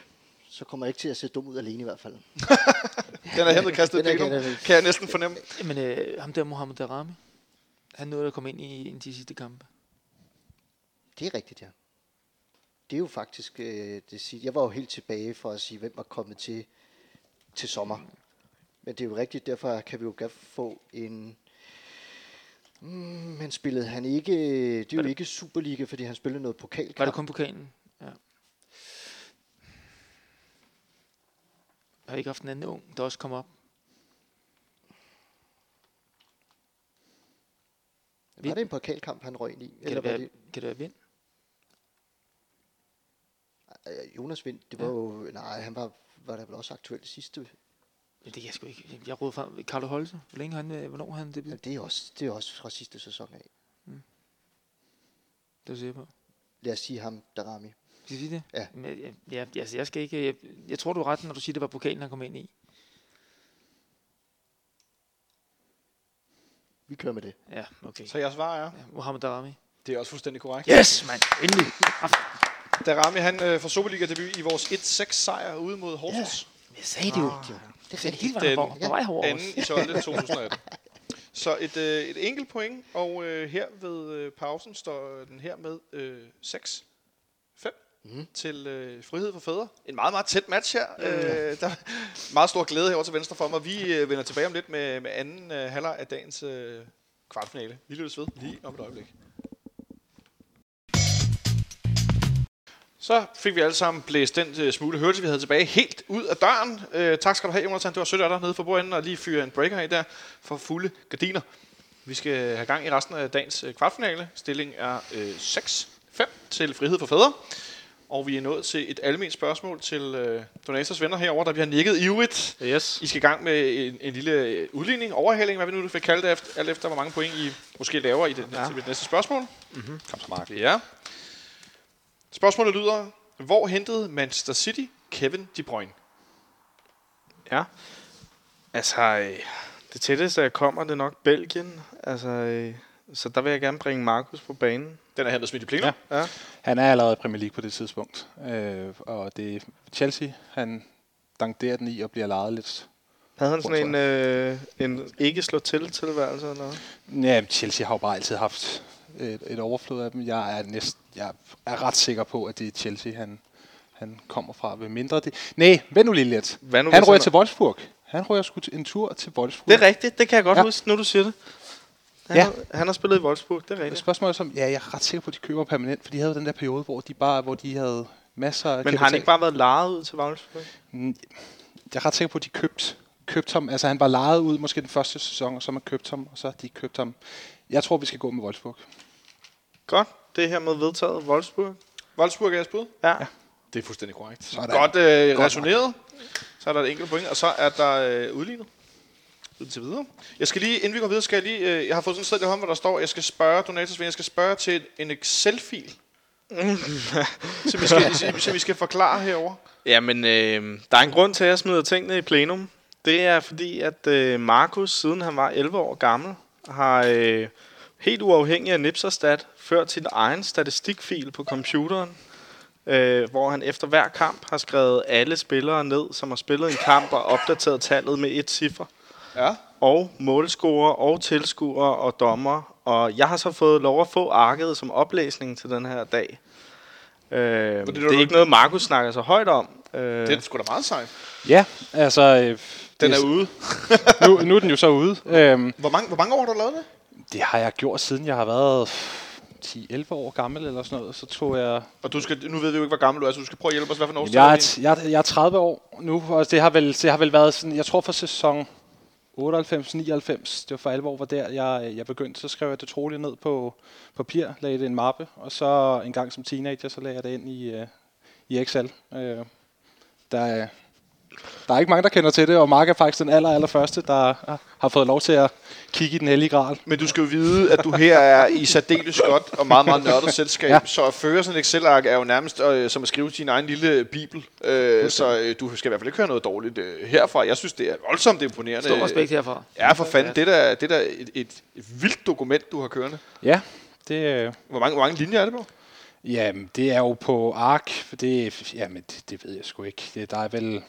Så kommer jeg ikke til at se dum ud alene i hvert fald. Den er hentet kastet i Den er kastet. kan jeg næsten fornemme. Men øh, ham der, Mohamed Darami, han nåede at komme ind i en de sidste kampe. Det er rigtigt, ja. Det er jo faktisk, øh, det siger, jeg var jo helt tilbage for at sige, hvem var kommet til, til sommer. Men det er jo rigtigt, derfor kan vi jo godt få en... Mm, men spillede han ikke... Det er Var jo det- ikke Superliga, fordi han spillede noget pokalkamp. Var det kun pokalen? Ja. Har ikke haft en anden ung, der også kom op? Var det en pokalkamp, han røg ind i? Kan, Eller det være, kan det være vind? det øh, Jonas Vind? Det var Ja. jo... Nej, han var, var der vel også aktuelt sidste... Ja, det kan jeg sgu ikke. Jeg råder frem. Carlo Holte. Hvor længe han, øh, hvornår han debut? Men det er også, det er også fra sidste sæson af. Det er du på. Lad os sige ham, Darami. Skal vi sige det? Ja. Men, ja, ja, altså, jeg skal ikke... Jeg, jeg tror, du er ret, når du siger, det var pokalen, han kom ind i. Vi kører med det. Ja, okay. Så jeres svar er? Ja, Mohamed Darami. Det er også fuldstændig korrekt. Yes, mand. Endelig. Darami, han øh, får Superliga-debut i vores 1-6 sejr ude mod Horsens. Jeg sagde det jo. Det er helt Den på, på vej herover. Anden i 12. 2018. Så et, øh, et enkelt point, og øh, her ved øh, pausen står den her med øh, 6 5 Mhm. til øh, Frihed for Fædre. En meget, meget tæt match her. Øh, der er meget stor glæde herovre til venstre for mig. Vi øh, vender tilbage om lidt med, med anden øh, halvleg af dagens øh, kvartfinale. Vi lyttes ved lige om et øjeblik. Så fik vi alle sammen blæst den øh, smule hørelse, vi havde tilbage, helt ud af døren. Øh, tak skal du have, Jonathan. Det var sødt af dig nede for bordenden og lige fyre en breaker af der for fulde gardiner. Vi skal have gang i resten af dagens øh, kvartfinale. Stillingen er øh, 6-5 til Frihed for Fædre. Og vi er nået til et almindeligt spørgsmål til øh, Donators venner herover, der bliver nikket ivrigt. Yes. I skal i gang med en, en lille øh, udligning, overhaling, hvad vi nu vil kalde det, efter, alt efter hvor mange point I måske laver i det, ja. det næste spørgsmål. Kom så, Mark. Ja. Spørgsmålet lyder, hvor hentede Manchester City Kevin De Bruyne? Ja. Altså, øh, det tætteste, jeg kommer, det er nok Belgien. Altså, øh, så der vil jeg gerne bringe Markus på banen. Den er hentet smidt i plenum. Ja. Ja. Han er allerede i Premier League på det tidspunkt. Øh, og det er Chelsea, han danderer den i og bliver lejet lidt. Havde han sådan en, øh, en ikke slå til tilværelse eller noget? Ja, Chelsea har jo bare altid haft et, et overflod af dem. Jeg er, næst, jeg er ret sikker på, at det er Chelsea, han, han kommer fra. Ved mindre det. Nej, vent nu lige lidt. Hvad nu, Han rører til Wolfsburg. Han ryger sgu til en tur til Wolfsburg. Det er rigtigt, det kan jeg godt ja. huske, nu du siger det. Han, Ja. ja. har, han har spillet i Wolfsburg, det er rigtigt. spørgsmål er som, ja, jeg er ret sikker på, at de køber permanent, for de havde den der periode, hvor de bare, hvor de havde masser af Men har han kapital. ikke bare været lejet ud til Wolfsburg? Mm, Jeg er ret sikker på, at de købte, købte ham. Altså, han var lejet ud måske den første sæson, og så man købt ham, og så har de købt ham. Jeg tror, vi skal gå med Wolfsburg. Godt, det er hermed vedtaget. Wolfsburg. Wolfsburg er jeres bud? Ja. Det er fuldstændig korrekt. Sådan. Godt øh, resoneret. Så er der et enkelt point, og så er der øh, udlignet. Indtil videre. Jeg skal lige, inden vi går videre, skal jeg lige, øh, jeg har fået sådan et sted i hånden, hvor der står, jeg skal spørge Donatus, jeg skal spørge til en Excel-fil. som, vi skal, som, vi skal forklare herover. Jamen, øh, der er en grund til, at jeg smider tingene i plenum. Det er fordi, at øh, Markus, siden han var 11 år gammel, har øh, helt uafhængig af Nipserstat ført sin egen statistikfil på computeren, øh, hvor han efter hver kamp har skrevet alle spillere ned, som har spillet en kamp og opdateret tallet med et ciffer. Ja. og målscorer og tilskuere og dommer. Og jeg har så fået lov at få arket som oplæsning til den her dag. Øh, det, det, er ikke noget, Markus snakker så højt om. Øh, Det er sgu da meget sejt. Ja, altså... Øh, Den det er ude. nu, nu er den jo så ude. Øhm, Hvor mange, hvor mange år har du lavet det? det har jeg gjort, siden jeg har været 10-11 år gammel eller sådan noget. Så tog jeg... Og du skal, nu ved vi jo ikke, hvor gammel du er, så du skal prøve at hjælpe os. Hvad for en årstal Jeg er jeg, er- jeg er 30 år nu, og det har vel, det har vel været sådan... Jeg tror for sæson 98-99, det var for alvor, var der, jeg, jeg begyndte, så skrev jeg det troligt ned på papir, lagde det i en mappe, og så en gang som teenager, så lagde jeg det ind i, øh, i Excel. Øh, der, der er ikke mange, der kender til det, og Mark er faktisk den aller, aller første, der har- fået lov til at kigge i den hellige gral. Men du skal jo vide, at du her er i særdeles godt og meget, meget nørdet selskab. Ja. Så at føre sådan et Excel-ark er jo nærmest øh, som at skrive din egen lille bibel. Øh, så øh, du skal i hvert fald ikke høre noget dårligt øh, herfra. Jeg synes, det er voldsomt imponerende. Stor respekt herfra. Ja, for fanden. Det er da, det er da et, et, et vildt dokument, du har kørende. Ja, det, øh, Hvor mange, hvor mange linjer er det på? Jamen, det er jo på ark, for det, jamen, det, det ved jeg sgu ikke. Det, der er vel...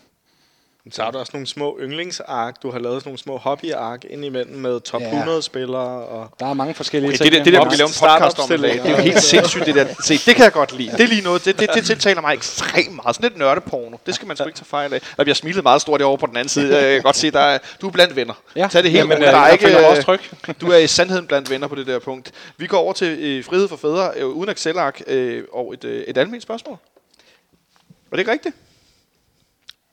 Så har du også nogle små yndlingsark. Du har lavet sådan nogle små hobbyark indimellem med top Ja. 100 spillere. Og Der er mange forskellige Okay, ting. det, det, det der, vi laver en podcast om, det, er jo helt sindssygt, det der. Se, det kan jeg godt lide. Det er lige noget, det, det, det tiltaler mig ekstremt meget. Sådan lidt nørdeporno. Det skal man sgu ikke tage fejl af. Der bliver smilet meget stort over på den anden side. Jeg kan godt se, der er, du er blandt venner. Ja, Tag det helt jamen, øh, Der er jeg ikke, mig øh, også tryg. Du er i sandheden blandt venner på det der punkt. Vi går over til øh, frihed for fædre, øh, uden Excel-ark, øh, og et, øh, et almindeligt spørgsmål. Var det ikke rigtigt?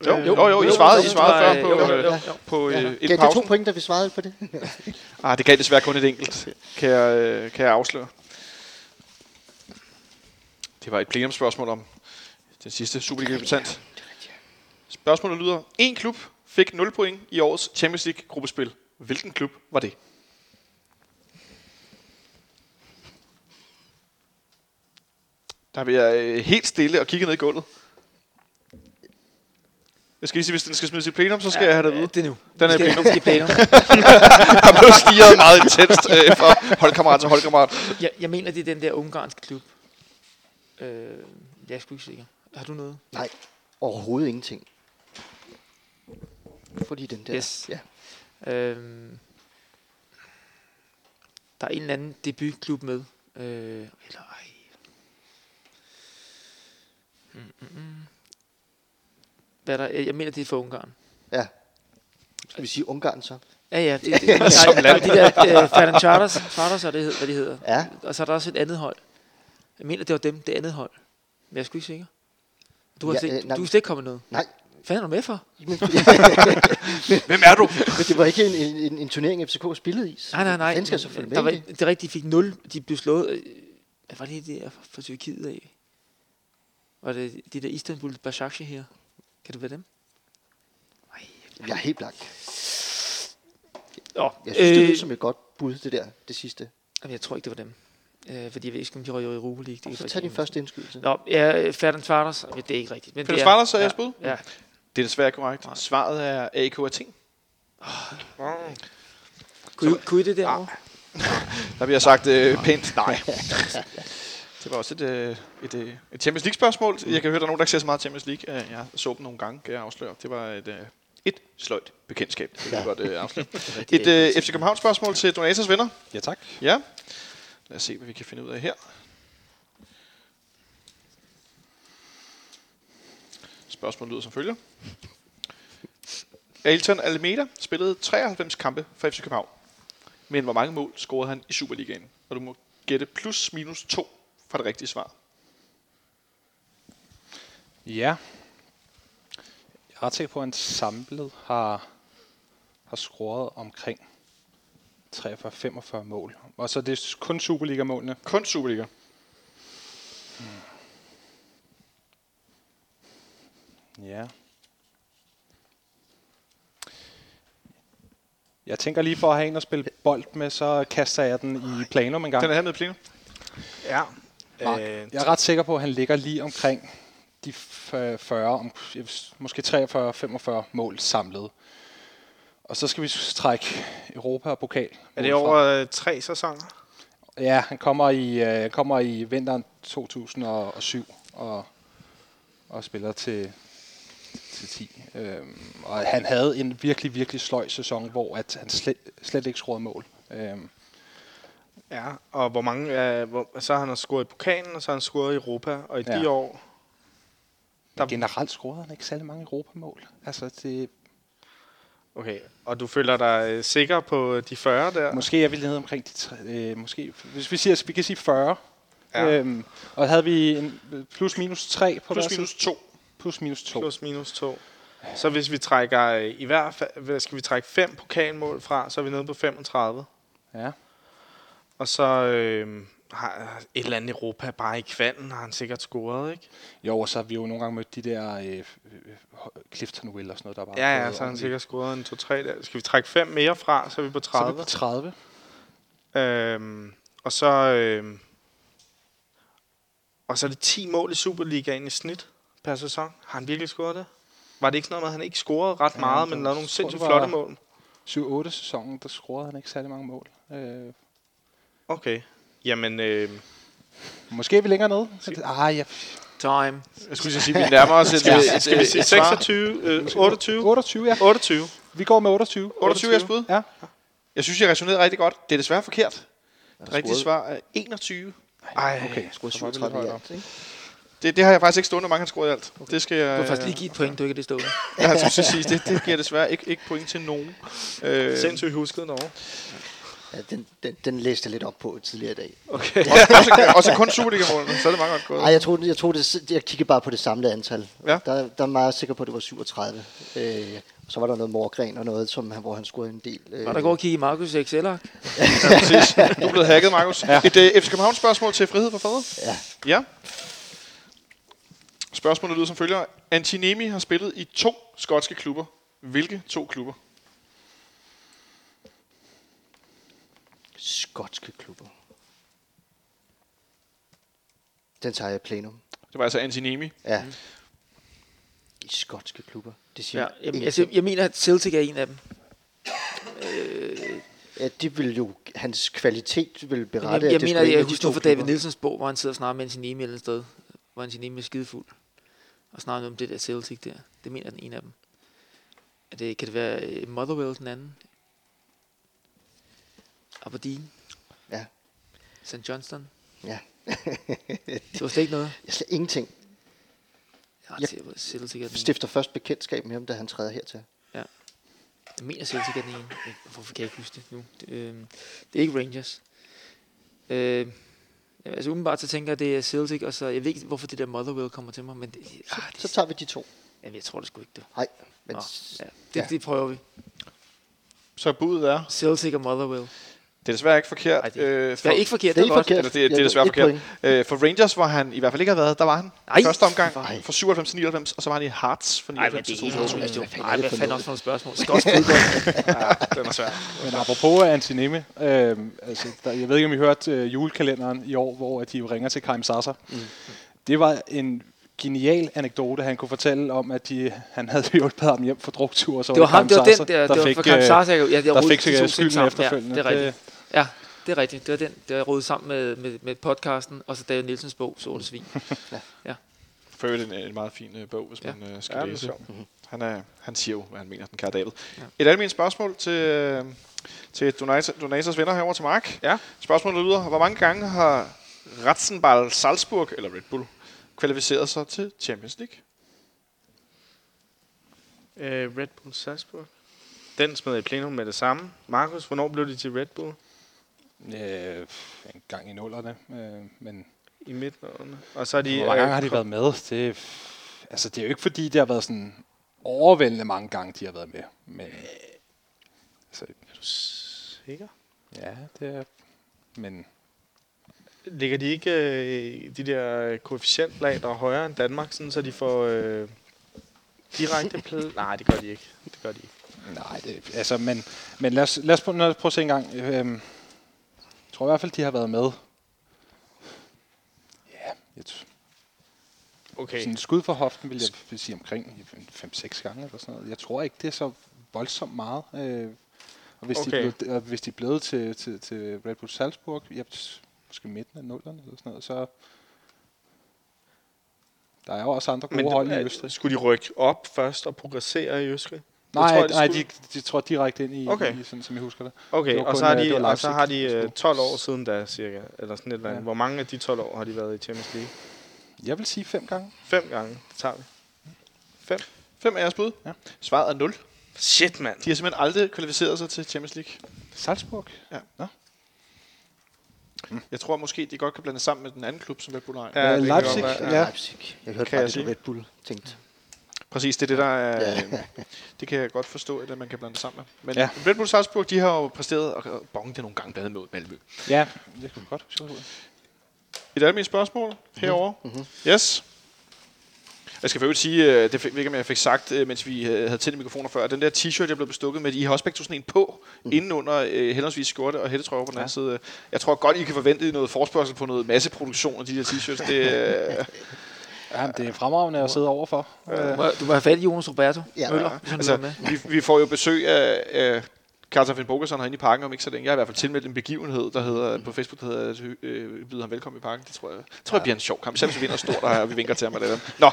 Jo, jo, jo, jo I svarede, I svarede før på, Jo, jo, øh, jo, på øh, Ja. et Gav det to point, da vi svarede på det? Ah, det gav desværre kun et enkelt, kan jeg, øh, kan jeg afsløre. Det var et plenumspørgsmål om den sidste Superliga-debutant. Spørgsmålet lyder, en klub fik 0 point i årets Champions League-gruppespil. Hvilken klub var det? Der bliver øh, helt stille og kigge ned i gulvet. Jeg skal lige sige, hvis den skal smides i plenum, så skal ja, jeg have det vide. Det er nu. Den er i plenum. i plenum. Der blev stiget meget intenst øh, fra holdkammerat til holdkammerat. Jeg, jeg mener, det er den der ungarske klub. Øh, jeg er sgu ikke sikker. Har du noget? Nej, overhovedet ingenting. Fordi den der... Yes. Ja. Øhm, der er en eller anden debutklub med. Øh, eller ej. Mm, mm, mm. Hvad er der? Jeg mener, det er for Ungarn. ja. Skal vi sige Ungarn så? Ja, ja. Det, det, det, Som land. De der uh, Ferdinand Charters, Charters er det, hed- hvad de hedder. Ja. Og så er der også et andet hold. Jeg mener, det var dem, det andet hold. Men jeg er sgu ikke sikker. Du har Ja, slet, øh, nej. du er slet ikke kommet noget. Nej, Hvad er du med for? Hvem er du? men det var ikke en, en, en, en turnering, FCK spillede i. Nej, nej, nej. Den skal selvfølgelig der med var, det. det er rigtigt, de fik 0. De blev slået. øh, Hvad var det der fra Tyrkiet af? Var det de der Istanbul Başakşehir her? Kan det være dem? Jeg er helt blank. Nå, Jeg synes, det øh, lyder som et godt bud, det der, det sidste. jamen, jeg tror ikke, det var dem. Øh, fordi jeg ved ikke, om de røg i Europa League. Det kan Så tag din første indskydelse. Nå, ja, Ferdinand Svarters. Ja, det er ikke rigtigt. Men det er- Svarters, er ja, jeres bud? Ja. Det er desværre korrekt. Svaret er AK Athen. Kunne, I, kunne I det derovre? Der bliver sagt øh, pænt nej. Det var også et, øh, et, øh, et Champions League-spørgsmål. Jeg kan høre, der er nogen, der ikke ser så meget Champions League. Øh, Jeg så dem nogle gange, kan jeg afsløre. Det var et, et sløjt bekendtskab. Det kan jeg godt øh, afsløre. Et øh, FC København-spørgsmål til Donators venner. Ja, tak. Ja. Lad os se, hvad vi kan finde ud af her. Spørgsmålet lyder som følger. Ailton Almeida spillede 93 kampe for FC København. Men hvor mange mål scorede han i Superligaen? Og du må gætte plus minus 2 for det rigtige svar. Ja. Jeg er ret sikker på, at han samlet har, har scoret omkring 43-45 mål. Og så er det kun Superliga-målene. Kun Superliga. Ja. Jeg tænker lige for at have en at spille bold med, så kaster jeg den i plenum en gang. Den er her med i plenum. Ja. Mark, Øh, jeg er ret sikker på, at han ligger lige omkring de f- 40, om, måske 43-45 mål samlet. Og så skal vi trække Europa og pokal. er det over øh, tre sæsoner? Ja, han kommer i, øh, kommer i vinteren 2007 og, og spiller til, til 10. Øhm, og han havde en virkelig, virkelig sløj sæson, hvor at han slet, slet ikke scorede mål. Øhm, Ja, og hvor mange, øh, hvor, så har han scoret i pokalen, og så har han scoret i Europa, og i ja. De år, men generelt scorede han ikke særlig mange Europamål. Altså, det, okay, og du føler dig øh, sikker på de 40 der? måske er vi nede omkring de tre, øh, måske, hvis vi siger, vi kan sige 40. Ja. Øhm, og havde vi en plus minus 3 på Plus minus side? 2. Plus minus 2. Plus minus 2. Så hvis vi trækker øh, i hvert fald, skal vi trække fem pokalmål fra, så er vi nede på 35. Ja. Og så øh, har et eller andet Europa bare i kvalden, har han sikkert scoret, ikke? Jo, og så har vi jo nogle gange mødt de der øh, øh, Clifton Will og sådan noget, der bare Ja, ja, så har han sikkert scoret en 2-3 der. Skal vi trække fem mere fra, så er vi på Så er 30. vi på 30. Øhm, og så øhm, og så er det 10 mål i Superligaen i snit per sæson. Har han virkelig scoret det? Var det ikke sådan noget med, at han ikke scorede ret Ja, meget, men lavede nogle sindssygt flotte mål? 7-8 sæsonen, der scorede han ikke særlig mange mål. Øh, Okay. Jamen, øh, måske er vi længere nede. Ah, ja. Time. Jeg skulle lige sige, at vi nærmer os et, et, skal vi et, sige et svar. 26, øh, 28? 28, ja. 28. Vi går med 28. 28 er jeres bud? Ja. Jeg synes, jeg resonerede rigtig godt. Det er desværre forkert. Det rigtige svar er 21. Ej, Okay. Scoret lidt 37 i alt, ikke? Det, det har jeg faktisk ikke stående, mange han scorede i alt. Det skal jeg... Du vil faktisk lige give et point, du ikke har det stående. Ja, jeg skulle sige, det, det giver desværre ikke, ikke point til nogen. Øh, sindssygt husket Norge. Ja, den, den, den læste jeg lidt op på tidligere i dag. Okay. også, også kun Superliga-målene, så er det meget godt gået. Nej, jeg tror, jeg, tror det, jeg kiggede bare på det samlede antal. Ja. Der, der er meget sikker på, at det var 37. Øh, og så var der noget morgren og noget, som, han- hvor han scorede en del. Øh, Og der går og kigge i Markus' Excel-ark. Ja, præcis. Du er blevet hacket, Markus. Ja. Et uh, FC København-spørgsmål til Frihed for Fædre. Ja. Ja. Spørgsmålet lyder som følger. Antinemi har spillet i to skotske klubber. Hvilke to klubber? Skotske klubber. Den tager jeg i plenum. Det var altså Antinemi. Ja. I skotske klubber. Det siger Ja, jamen, altså, jeg mener, at Celtic er en af dem. Ja, det vil jo, hans kvalitet vil Men berette, jeg, at jeg det mener, jeg en de husker fra David. Nielsens bog, hvor han sidder og snakker med Antinemi et eller andet sted. Hvor Antinemi er skidefuld. Og snakker noget om det der Celtic der. Det mener jeg, den ene af dem. Er det, kan det være øh, Motherwell, den anden? Aberdeen? Ja. St. Johnston? Ja. Det var slet ikke noget. Jeg slet ingenting. Jeg, Jeg er ene. Stifter først bekendtskab med ham, da han træder hertil. Jeg mener Celtic er den ene. Hvorfor kan jeg ikke huske det nu? Det, øh, det er ikke Rangers. Øh, ja, altså umiddelbart så tænker jeg, det er Celtic, og så, jeg ved ikke, hvorfor det der Motherwell kommer til mig, men det, ah, det, Så tager vi de to. jamen, jeg tror det sgu ikke det. Nej, men Nå, ja, det, ja. det prøver vi. Så budet er... Celtic og Motherwell. Det er desværre ikke forkert. Ej, det- øh, for, Det er ikke forkert, det er det ikke er forkert. Eller det, det er Jeg- desværre forkert. Øh, for Rangers, hvor han i hvert fald ikke har været, der var han. Nej. Første omgang Nej. fra 97 til 99, og så var han i Hearts fra Nej, men 99 det til er helt 2002. utroligt. Hvad fanden er Nej, det hvad for fanden også nogle spørgsmål. Skotsk fodbold. Den er svær. Men apropos Antinemi, øh, altså, der, jeg ved ikke, om I hørte øh, julekalenderen i år, hvor at de ringer til Karim Sasser. Mm. Det var en genial anekdote, han kunne fortælle om, at de, han havde hjulpet ham hjem for druktur. Så Det var ham, det var den der, det var fik, for Karim øh, Sarsak. Ja, det der fik skylden efterfølgende. Ja, det er rigtigt. Ja, det er rigtigt. Det var den, der rodede sammen med, med, med podcasten, og så David Nielsens bog, Sorte Svin. For øvrigt en, en meget fin uh, bog, hvis Ja. man uh, skal Ja, læse. sjov. Han, er, han siger jo, hvad han mener, den kære David. Ja. Ja. Et almindeligt spørgsmål til, uh, til Donatas, Donatas venner herovre til Mark. Ja. Spørgsmålet lyder, hvor mange gange har Ratzenball Salzburg, eller Red Bull, kvalificeret sig til Champions League? Øh, Red Bull Salzburg. Den smed jeg i plenum med det samme. Markus, hvornår blev de til Red Bull? Øh, en gang i nullerne, øh, men I midten Og så er de... hvor mange øh, gange har de været med? Det, altså, det er jo ikke fordi, det har været sådan overvældende mange gange, de har været med. Men, altså, Er du sikker? ja, det er... Men Ligger de ikke øh, de der koefficientlag, der er højere end Danmark, sådan, så de får øh, direkte pl- Nej, det gør de ikke. Det gør de ikke. Nej, det, altså, men, men lad, os, lad, os prøve, lad os prøve at se en gang. Øhm, tror i hvert fald, de har været med. Ja, et, Okay. sådan et skud for hoften vil jeg vil sige omkring 5-6 gange eller sådan noget. Jeg tror ikke, det er så voldsomt meget. Øh, og hvis, Okay. de er blevet, og hvis de er blevet til, til, til Red Bull Salzburg, ja, måske midten af nullerne eller sådan noget, så der er jo også andre gode Men hold i Østrig. skulle de rykke op først og progressere i Østrig? Det Nej, tror jeg, de nej skulle. de, de tror direkte ind i, Okay. i sådan, som jeg husker det. Okay, Det var og så, har øh, de, og så har de Leipzig, der øh, stod. 12 år siden da, cirka. Eller sådan et eller andet. Ja. Hvor mange af de 12 år har de været i Champions League? Jeg vil sige fem gange. Fem gange. Det tager vi. Fem. Fem af jeres bud. Ja. Svaret er 0. Shit, mand. De har simpelthen aldrig kvalificeret sig til Champions League. Salzburg? Jeg tror måske, de godt kan blande sammen med den anden klub, som Red Bull har. Ja, Leipzig, ja. Leipzig. Jeg hørte Kan faktisk sige? Red Bull. Tænkt. Præcis, det er det, der er... Ja. det kan jeg godt forstå, at man kan blande det sammen med. Men Ja. Red Bull Salzburg, de har jo præsteret og bonget det nogle gange blandt mod Malmø. Ja, det vi godt huske. Et andet spørgsmål herovre. Mm-hmm. Yes. Jeg skal øvrigt sige, øh, det fik, ikke, om jeg fik sagt, øh, mens vi havde tændt mikrofoner før, at den der t-shirt, jeg blev bestukket med, I har også begge sådan en på, mm. inden under øh, henholdsvis skjorte og hættetrøje på den Ja. anden side. Jeg tror godt, I kan forvente noget forspørgsel på noget masseproduktion af de der t-shirts. Det, øh, Ja, det er fremragende at sidde overfor. Øh, Du må, må have fat i Jonas Roberto Ja. Møller, han altså, vi, vi får jo besøg af, af Carl Finn Bogerson herinde i parken om ikke så længe. Jeg har i hvert fald tilmeldt en begivenhed, der hedder, på Facebook, der hedder, at øh, byder ham velkommen i parken. Det tror jeg, jeg tror, jeg bliver en sjov kamp. Selv hvis vi vinder stort, og vi vinker til ham. Eller Nå,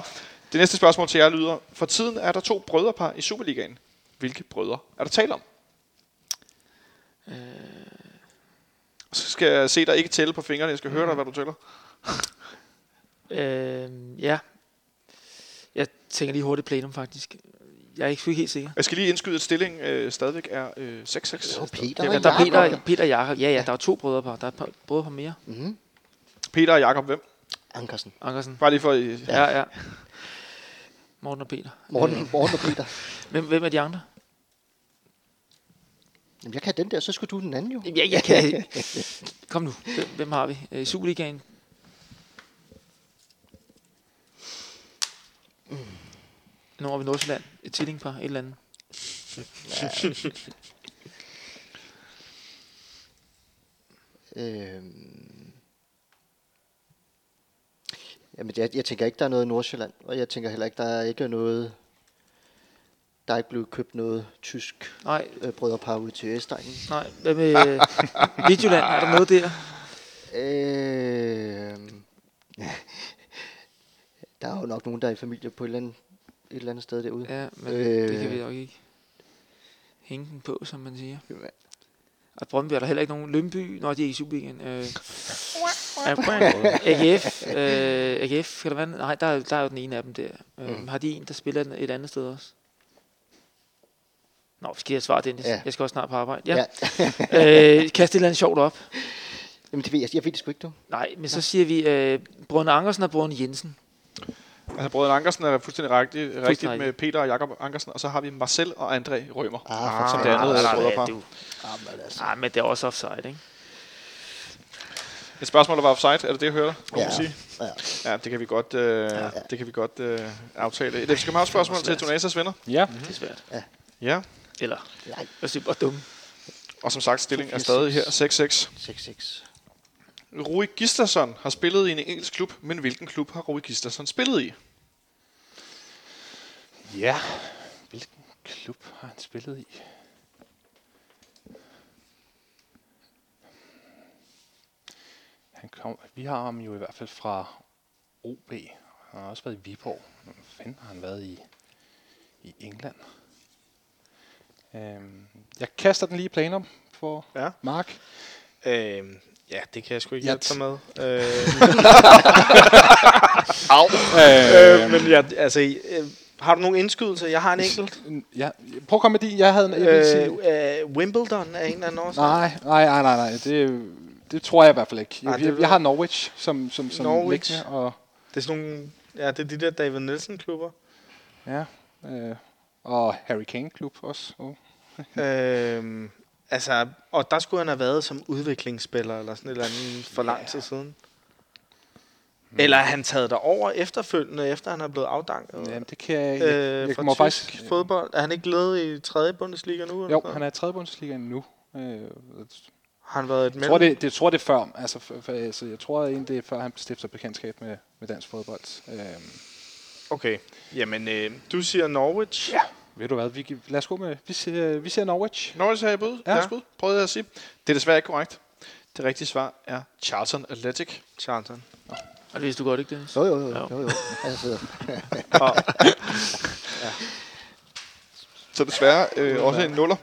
det næste spørgsmål til jer lyder. For tiden er der to brødrepar i Superligaen. Hvilke brødre er der tale om? Øh, Så skal jeg se dig ikke tælle på fingrene. Jeg skal høre dig, hvad du tæller. Øh, ja. Jeg tænker lige hurtigt plenum, faktisk. Jeg er ikke helt sikker. Jeg skal lige indskyde, at stillingen øh, stadigvæk er øh, 6-6. Og Peter Ja, og der er Peter, Jakob. Peter og Jakob. Ja, ja, der er to brødrepar. Der er et par brødrepar mere. Mhm. Peter og Jakob, hvem? Ankersen. Ankersen. Bare lige for... øh, Ja, ja. Morten og Peter. Morten, Morten og Peter. Hvem, hvem er de andre? Jamen, jeg kan den der, så skulle du den anden jo. Ja, jeg kan... Kom nu. Hvem, hvem har vi? Øh, Superligaen? Har vi Nordsjælland. Et tvillingpar. Et eller andet. Øhm. Jamen, jeg, jeg tænker ikke, der er noget i Nordsjælland, og jeg tænker heller ikke, der er ikke noget... Der er ikke blevet købt noget tysk Nej, øh, brødrepar ud til Estegnen. nej. Hvad med øh, Midtjylland? Er der noget der? Øhm. der er jo nok nogen, der er i familie på et eller andet, et eller andet sted derude. Ja, men øh. det kan Øh. vi nok ikke hænge den på, som man siger. Og Brøndby er der heller ikke nogen. Lønby, når de er i Superligaen. Øh, AGF, øh, AGF, kan der være Nej, der, er- der er jo den ene af dem der. Øh, Mm. Har de en, der spiller et andet sted også? Nå, skal jeg svare, Dennis? Ja. Jeg skal også snart på arbejde. Ja. ja. øh, kast et eller andet sjovt op. Jamen, det ved jeg, jeg ved det sgu ikke, du. Nej, men så siger vi øh, Brønde Ankersen og Brønde Jensen. Altså, brødrene Ankersen er fuldstændig rigtigt, rigtigt med Peter og Jakob Ankersen, og så har vi Marcel og André Rømer. Ah, som det andet øh, du. Jamen, altså. Ah, men det er også offside, ikke? Et spørgsmål, der var offside, er det det, jeg hørte Ja. sige? Ja. Ja, det kan vi godt, øh, ja. det kan vi godt øh, aftale. Et skal man have spørgsmål til Donatas venner? Ja, Det er svært. Ja, Eller, Nej, jeg bare dumme. og som sagt, stilling er stadig her 6-6. 6-6. Rui Gisterson har spillet i en engelsk klub, men hvilken klub har Rui Gisterson spillet i? ja. Hvilken klub har han spillet i? Han kom, vi har ham jo i hvert fald fra OB. Han har også været i Viborg. Hvor fanden har han været i, i England? Øhm, jeg kaster den lige i planer for Ja. Mark. Øhm, ja, det kan jeg sgu ikke Ja, hjælpe dig med. Øh, Øh, øh, men jeg, altså, øh, Har du nogen indskydelse? Jeg har en enkelt. Ja, prøv at komme med din. Jeg havde en... Jeg sige, Øh, øh, Wimbledon er en eller anden årsag. nej, nej, nej, nej, nej. Det, det tror jeg i hvert fald ikke. Nej, Jeg, det jeg, jeg har Norwich som, som, som Norwich. liggende, og Det er sådan nogle... Ja, det er de der David Nielsen-klubber. ja, øh, og Harry Kane klub også. Oh. øhm, altså, og der skulle han have været som udviklingsspiller, eller sådan et eller andet for lang tid siden. Eller er han taget derover efterfølgende, efter han er blevet afdanket? Jamen, det kan jeg, jeg, øh, jeg fra faktisk... fodbold. Er han ikke ledet i 3. Bundesliga nu? eller Jo, noget? han er i 3. Bundesliga nu. Øh, jeg Har han været et tror, mellem? det, det, tror, det er før. Altså, for, for, altså, jeg tror egentlig, det er før, han stifter bekendtskab med, med dansk fodbold. Øh, Okay. Jamen, øh, du siger Norwich. Ja. Ved du hvad, vi, lad os gå med... Vi ser, vi ser Norwich. Norwich har I bud? Ja. Ja. Bud, prøvede jeg at sige. Det er desværre ikke korrekt. Det rigtige svar er Charlton Athletic. Charlton. Og det vidste du godt, ikke, Dennis? Jo, jo, jo. Ja. jo, jo. Altså, Så desværre øh, også en nuller.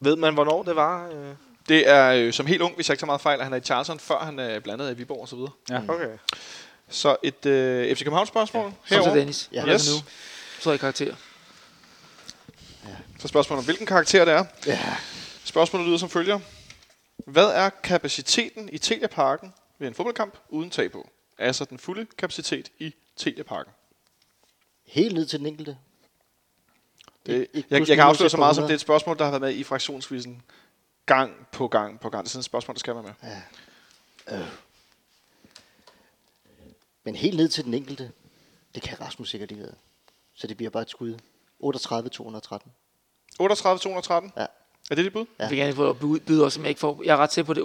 Ved man, hvornår det var? Øh? Det er øh, som helt ung, hvis jeg ikke tager meget fejl, at han er i Charlton, før han er blandet af Viborg osv. Okay. Så et øh, FC København spørgsmål ja. Kom så, herovre. Dennis. Ja. Hvad Yes. nu? Så er I karakter. Så spørgsmålet om, hvilken karakter det er. ja. Spørgsmålet lyder som følger. Hvad er kapaciteten i Telia Parken ved en fodboldkamp uden tag på? Altså den fulde kapacitet i Telia Parken. Helt ned til den enkelte. Det, jeg, plus jeg kan afsløre så meget, som det er et spørgsmål, der har været med i fraktionsvisen gang på gang på gang. Det er sådan et spørgsmål, der skal være med. Men helt ned til den enkelte, det kan Rasmus sikkert ikke. Så det bliver bare et skud. 38 213. 38 213. Ja. Er det dit bud? Ja. Jeg vil gerne få at byde- byde også, som jeg ikke får. Jeg er ret sikker på, det er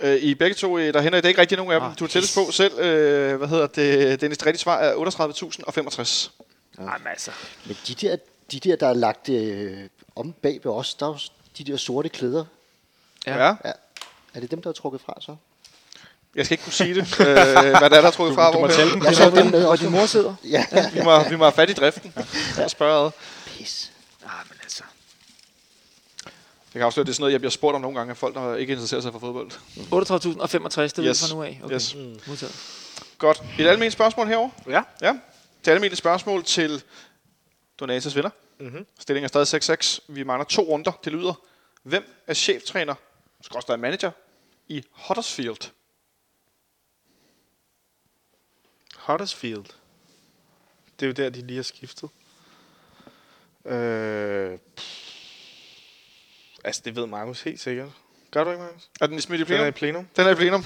38.422. Øh, I begge to, øh, der hænder det er ikke rigtig nogen af dem. Du er tættest på selv. Øh, hvad hedder det? Dennis, det rigtige svar er 38.065. Jamen altså. Men de der, de der der er lagt øh, om bag ved os, der er jo de der sorte klæder. Ja. Ja. Ja. Er det dem, der er trukket fra så? Jeg skal ikke kunne sige det, øh, hvad der er, der er trukket fra. Du må tælle dem. Jeg så dem med Hvor også. din mor sidder. Ja, Vi må, vi må have fat i driften og spørge ad. pis. Jeg kan afsløre, at det er sådan noget, jeg bliver spurgt om nogle gange af folk, der ikke interesserer sig for fodbold. 38.065, det Yes. yes. fra nu af. Okay. Yes. Modtaget. Godt. Et almindeligt spørgsmål herover. Ja. Ja. Det er almindeligt spørgsmål til Donatas vinder. Mhm. Stillingen er stadig 6-6. Vi mangler to runder. Det lyder. Hvem er cheftræner, skråstrej manager, i Huddersfield? Huddersfield. Det er jo der, de lige har skiftet. Øh, pff. Altså, det ved Markus helt sikkert. Gør du ikke, Markus? Er den i smidt i Den er i plenum? plenum. Den er i plenum.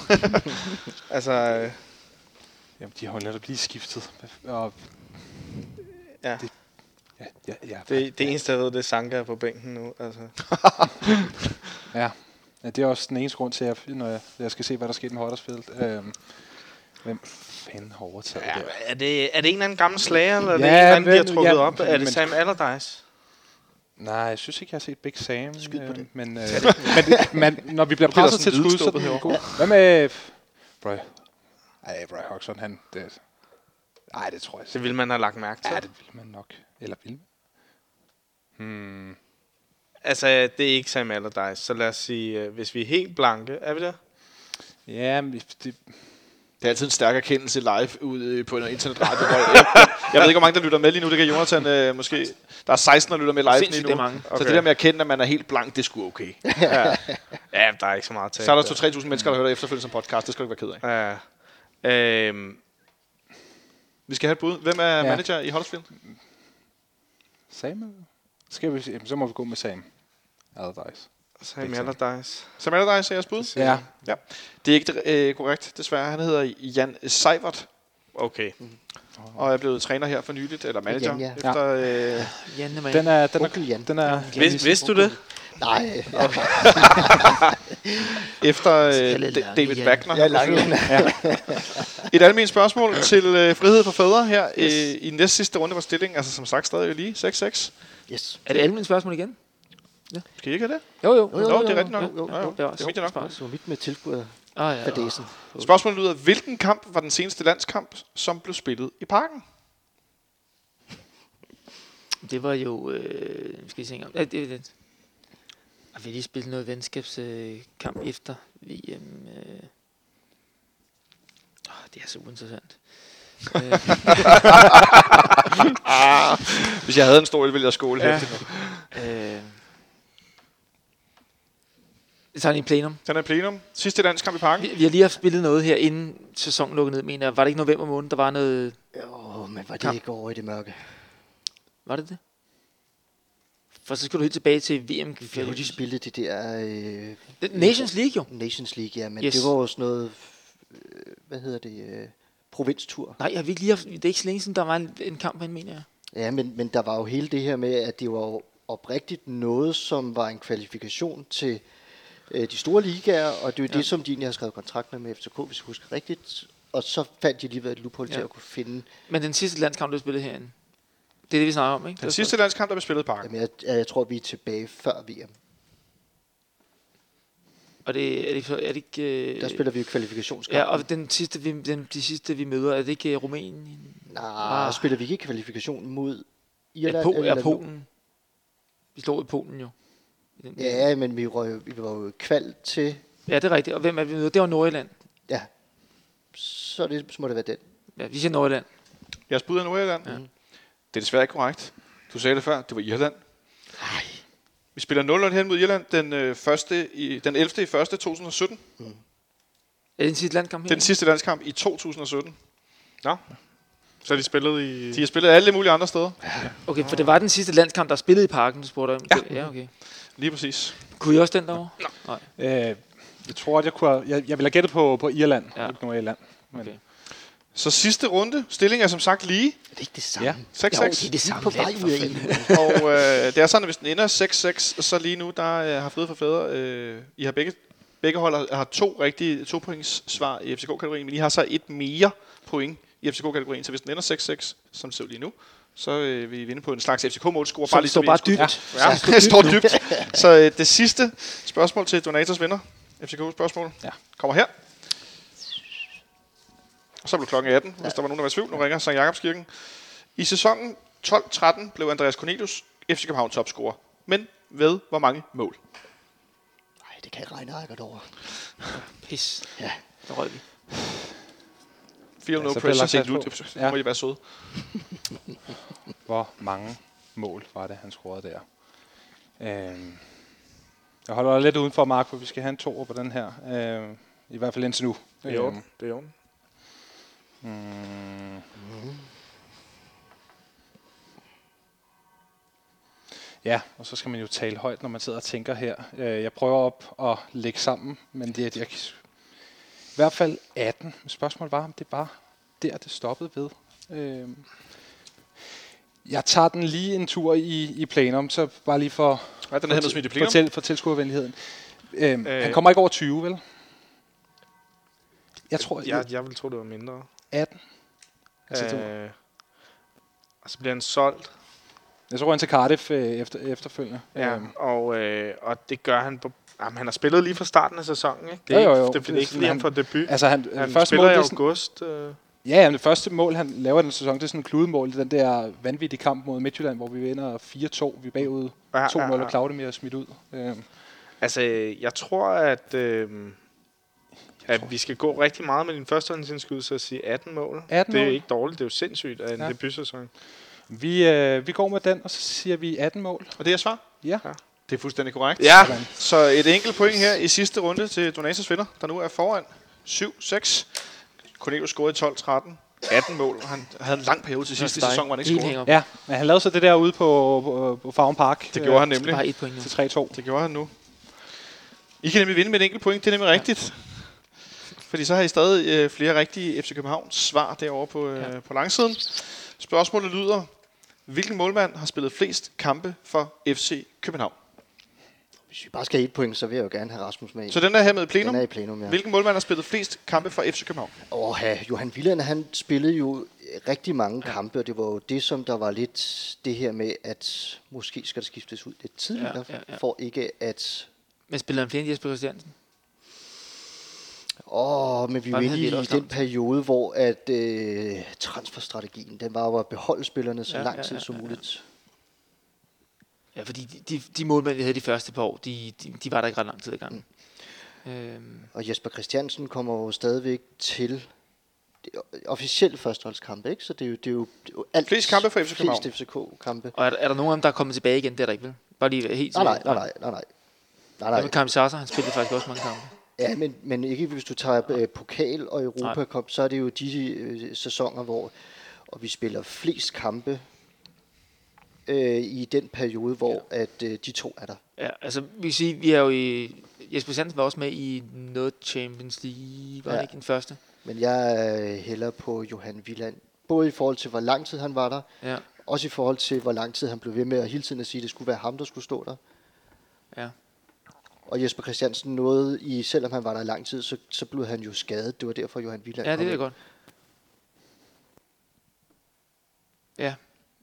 Altså, øh, Jamen, de har jo netop lige skiftet. Og, ja. ja, ja, ja, Det, det eneste, jeg ved, det er Sanka på bænken nu. Altså. ja. ja, det er også den eneste grund til, at jeg, når jeg, jeg skal se, hvad der sker med Huddersfield. Øhm, hvem fanden har overtaget Ja, det? er, det, er det en eller anden gammel slager, eller er det Ja, en eller anden, de har trukket ja, op? Er det men- Sam Allardyce? Nej, jeg synes ikke, jeg har set Big Sam. Skyd på øh, det. Men, øh, men, men når vi bliver presset til et skud, så er den god. Hvad med... Bro. Ej, Bro Hodgson, han... Det, ej, det tror jeg Det ville man have lagt mærke til. Ja, det vil man nok. Eller vil man? Hmm. Altså, det er ikke Sam Allardyce, så lad os sige, øh, hvis vi er helt blanke, er vi der? Ja, men det, Det er altid en stærk erkendelse live ude på en internetradio. jeg, jeg, jeg ved ikke, hvor mange der lytter med lige nu. Det kan Jonathan øh, måske... Der er 16, der lytter med live Sindssygt, lige nu. det mange. Så Okay. det der med at erkende, at man er helt blank, det er sgu okay. Ja, ja der er ikke så meget til. Så er der 2-3.000 mennesker, der hører det efterfølgende som podcast. Det skal du ikke være ked af. Ja. Øhm, Vi skal have et bud. Hvem er Ja. manager i Huddersfield? Sam? Skal vi, jamen, så må vi gå med Sam. Allardyce. Sam. Allardyce. Sam Allardyce er jeres bud? Ja. ja. Det er ikke øh, korrekt, desværre. Han hedder Jan Seivert, Okay. og er blevet træner her for nyligt, eller manager, Jan, ja. efter... Øh, Janne, man. Den er, den er, Onkel Jan. den er, Vid, vidste du det? Nej, efter øh, David Jan. Wagner. jeg er langt. Et almindeligt spørgsmål til øh, frihed for fædre her yes. øh, i næst sidste runde var stillingen, altså som sagt stadig lige 6-6. Yes. Er det almindelige spørgsmål igen? Skal I ikke have det? Jo, jo. Jo, jo, Jo, det er rigtigt nok. jo, jo, Ja, jo. Det er Det er vigtigt nok. smart. Så mit med tilskuer Ah, ja. fadesen. Spørgsmålet lyder, hvilken kamp var den seneste landskamp, som blev spillet i parken? Det var jo... Øh, skal vi se engang. Ja, det, det. Har vi lige spillet noget venskabskamp øh, efter VM? Øh. Oh, det er så uinteressant. Hvis jeg havde en stol, ville jeg skåle Ja. ja. Øh, så er det i plenum. Den er plenum. Sidste landskamp i parken. Vi, vi har lige haft spillet noget her, inden sæsonen lukkede ned, mener jeg. Var det ikke november måned, der var noget... Åh, men var det Kamp. ikke over i det mørke? Var det det? For så skal du helt tilbage til VM. Jo lige spillet det der øh, Nations League jo. Nations League, ja, men Yes. det var sådan noget, øh, hvad hedder det, øh, provinstur. Nej, har vi ikke lige haft, det er ikke så længe siden, der var en, en kamp herinde, mener jeg. Ja, men, men der var jo hele det her med, at det var oprigtigt noget, som var en kvalifikation til øh, de store ligaer, og det er jo Ja. det, som de egentlig har skrevet kontrakt med med FCK, hvis jeg husker rigtigt. Og så fandt de lige været et loophole ja. Til at kunne finde... Men den sidste landskamp, du spillede herinde, det er det, vi snakker om, ikke? Den sidste landskamp, der blev spillet i parken. Jamen, jeg, jeg tror, vi er tilbage før VM. Og det er det, ikke- er det ikke... Øh, Der spiller vi jo kvalifikationskamp. Ja, og den sidste, vi, den, de sidste, vi møder, er det ikke øh, Rumænien? Nej, Ah. spiller vi ikke kvalifikation mod Irland? Ja, po- eller ja, Polen. Vi slog i Polen jo. I den- Ja, men vi, røg, vi var jo kval til... ja, det er rigtigt. Og hvem er vi møder? Det var Nordjylland. Ja, så, det, så må det være den. Ja, vi siger Nordjylland. Jeres bud er Nordjylland. Ja. Ja. Det er desværre ikke korrekt. Du sagde det før, det var Irland. Vi spiller 0-0 hen mod Irland den, øh, første i, den 11. i 1. 2017. Er det den sidste landkamp her? Den sidste landskamp i 2017. Nå. Så har de spillet i... De har spillet alle mulige andre steder. Okay, for det var den sidste landskamp, der er spillet i parken, du spurgte om. Ja. ja okay. Lige præcis. Kunne I også den derovre? Nej. Øh, jeg tror, at jeg, kunne have, jeg, jeg ville have gættet på, på Irland, Ja. ikke Nordjylland. Men, Okay. Så sidste runde. Stillingen er som sagt lige. Er det ikke det samme? Ja. 6-6. Jo, det er det samme på vej land, for ud af fanden. Og øh, det er sådan, at hvis den ender 6-6, så lige nu, der øh, har Fede for Fædre, øh, I har begge, begge hold har, to rigtige to points svar i FCK-kategorien, men I har så et mere point i FCK-kategorien, så hvis den ender 6-6, som det ser lige nu, så øh, vil I vinde på en slags FCK-målscore. Som står bare lige dybt. Ja, ja det står dybt. Så øh, det sidste spørgsmål til Donators vinder, FCK-spørgsmål, Ja. kommer her. Og så blev klokken 18, hvis der var nogen, der var i tvivl. Nu ringer St. Jakobskirken. I sæsonen 12-13 blev Andreas Cornelius FC København topscorer. Men ved hvor mange mål? Nej, det kan jeg regne godt over. Pis. Ja. Der røg vi. Feel no så pressure, lagt på. Så Ja. må I være søde. Hvor mange mål var det, han scorede der? Øhm, jeg holder lidt udenfor, Mark, for vi skal have en toer på den her. Øhm, I hvert fald indtil nu. Det er orden. Det er orden. Mm. Ja, og så skal man jo tale højt, når man sidder og tænker her. Øh, Jeg prøver op at lægge sammen, men det er jeg, i hvert fald 18. Spørgsmålet var, om det var der, det stoppede ved. Øh, Jeg tager den lige en tur i, i plenum, så bare lige for, Ja, den er hentet smidt i for, plenum. til, for tilskuervenligheden. Øhm, Øh. han kommer ikke over 20, vel? Jeg tror, Jeg, jeg vil tro, det var mindre. 18. Altså, Øh, og så bliver han solgt. Jeg tror, han til Cardiff øh, efter, efterfølgende. Ja, Øhm, og, øh, og det gør han på... Jamen, han har spillet lige fra starten af sæsonen, ikke? Det er Jo, jo, ikke, jo. det, det, Det det er ikke fordi, han han- får debut. altså, han, Han første spiller mål, i august. Øh, ja, ja, det første mål, han laver den sæson, det er sådan en kludemål. Den der vanvittige kamp mod Midtjylland, hvor vi vinder 4-2. Vi er bagud 2-0, ja, ja, ja. og Claudemir er smidt ud. Øhm, Altså, jeg tror, at, øh, at vi skal gå rigtig meget med din førstehåndsindskydelse og sige 18 mål. 18 det er mål. ikke dårligt. Det er jo sindssygt af en Ja. ja. debutsæson. vi, øh, vi går med den, og så siger vi 18 mål. Og det er svar? Ja. Det er fuldstændig korrekt. Ja, Så et enkelt point her i sidste runde til Donators vinder, der nu er foran 7-6. Cornelius scorede i 12-13. 18 mål. Han havde en lang periode til sidste sæson, hvor han ikke scorede. Ja, men han lavede så det der ude på, på, på Farm Park. Det gjorde han er nemlig. bare et point nu. Til 3-2. Det gjorde han nu. I kan nemlig vinde med et enkelt point. Det er nemlig rigtigt. Fordi så har I stadig øh, flere rigtige FC Københavns svar derovre på, øh, Ja. på langsiden. Spørgsmålet lyder, hvilken målmand har spillet flest kampe for FC København? Hvis vi bare skal have et point, så vil jeg jo gerne have Rasmus med. Så den er her med i den plenum. er i plenum, ja. Hvilken målmand har spillet flest kampe for FC København? Og ja, Johan Wieland, han spillede jo rigtig mange ja. kampe, og det var jo det, som der var lidt det her med, at måske skal der skiftes ud lidt tidligere, Ja, ja, ja. for ikke at... Men spiller han flere end Jesper Christiansen? Åh, men vi er han i, det den langt. periode, hvor at øh, transferstrategien, den var jo at beholde spillerne så Ja, lang ja, tid ja, som ja, ja. Ja, fordi de, de, de målmænd, vi havde de første par år, de, de, de var der ikke ret lang tid i gang. Mm. Øhm, Og Jesper Christiansen kommer jo stadigvæk til. Officielle førsteholdskampe, ikke? Så det er jo, det er jo, det er jo alt. Flest kampe for FC København. Flest FCK-kampe. Og er, der- er der nogen af dem, der er kommet tilbage igen? Det er der ikke, vel? Bare lige helt Nej, nej, nej, nej, nej, nej. Nej, Hvad nej. med Karim Sasser? Han spillede faktisk også mange kampe. Ja, men, men ikke hvis du tager øh, pokal og Europa Cup, så er det jo de øh, sæsoner, hvor og vi spiller flest kampe øh, i den periode, hvor ja. at øh, de to er der. Ja, altså, vi kan sige, vi er jo i... Jesper Sandsen var også med i noget Champions League, var ja. Det ikke den første? Men jeg er heller på Johan Wieland. Både i forhold til, hvor lang tid han var der, Ja, også i forhold til, hvor lang tid han blev ved med at hele tiden at sige, at det skulle være ham, der skulle stå der. ja. Og Jesper Christiansen nåede, i, selvom han var der i lang tid, så, så blev han jo skadet. Det var derfor, Johan Wieland Ja, det ind. godt. Ja,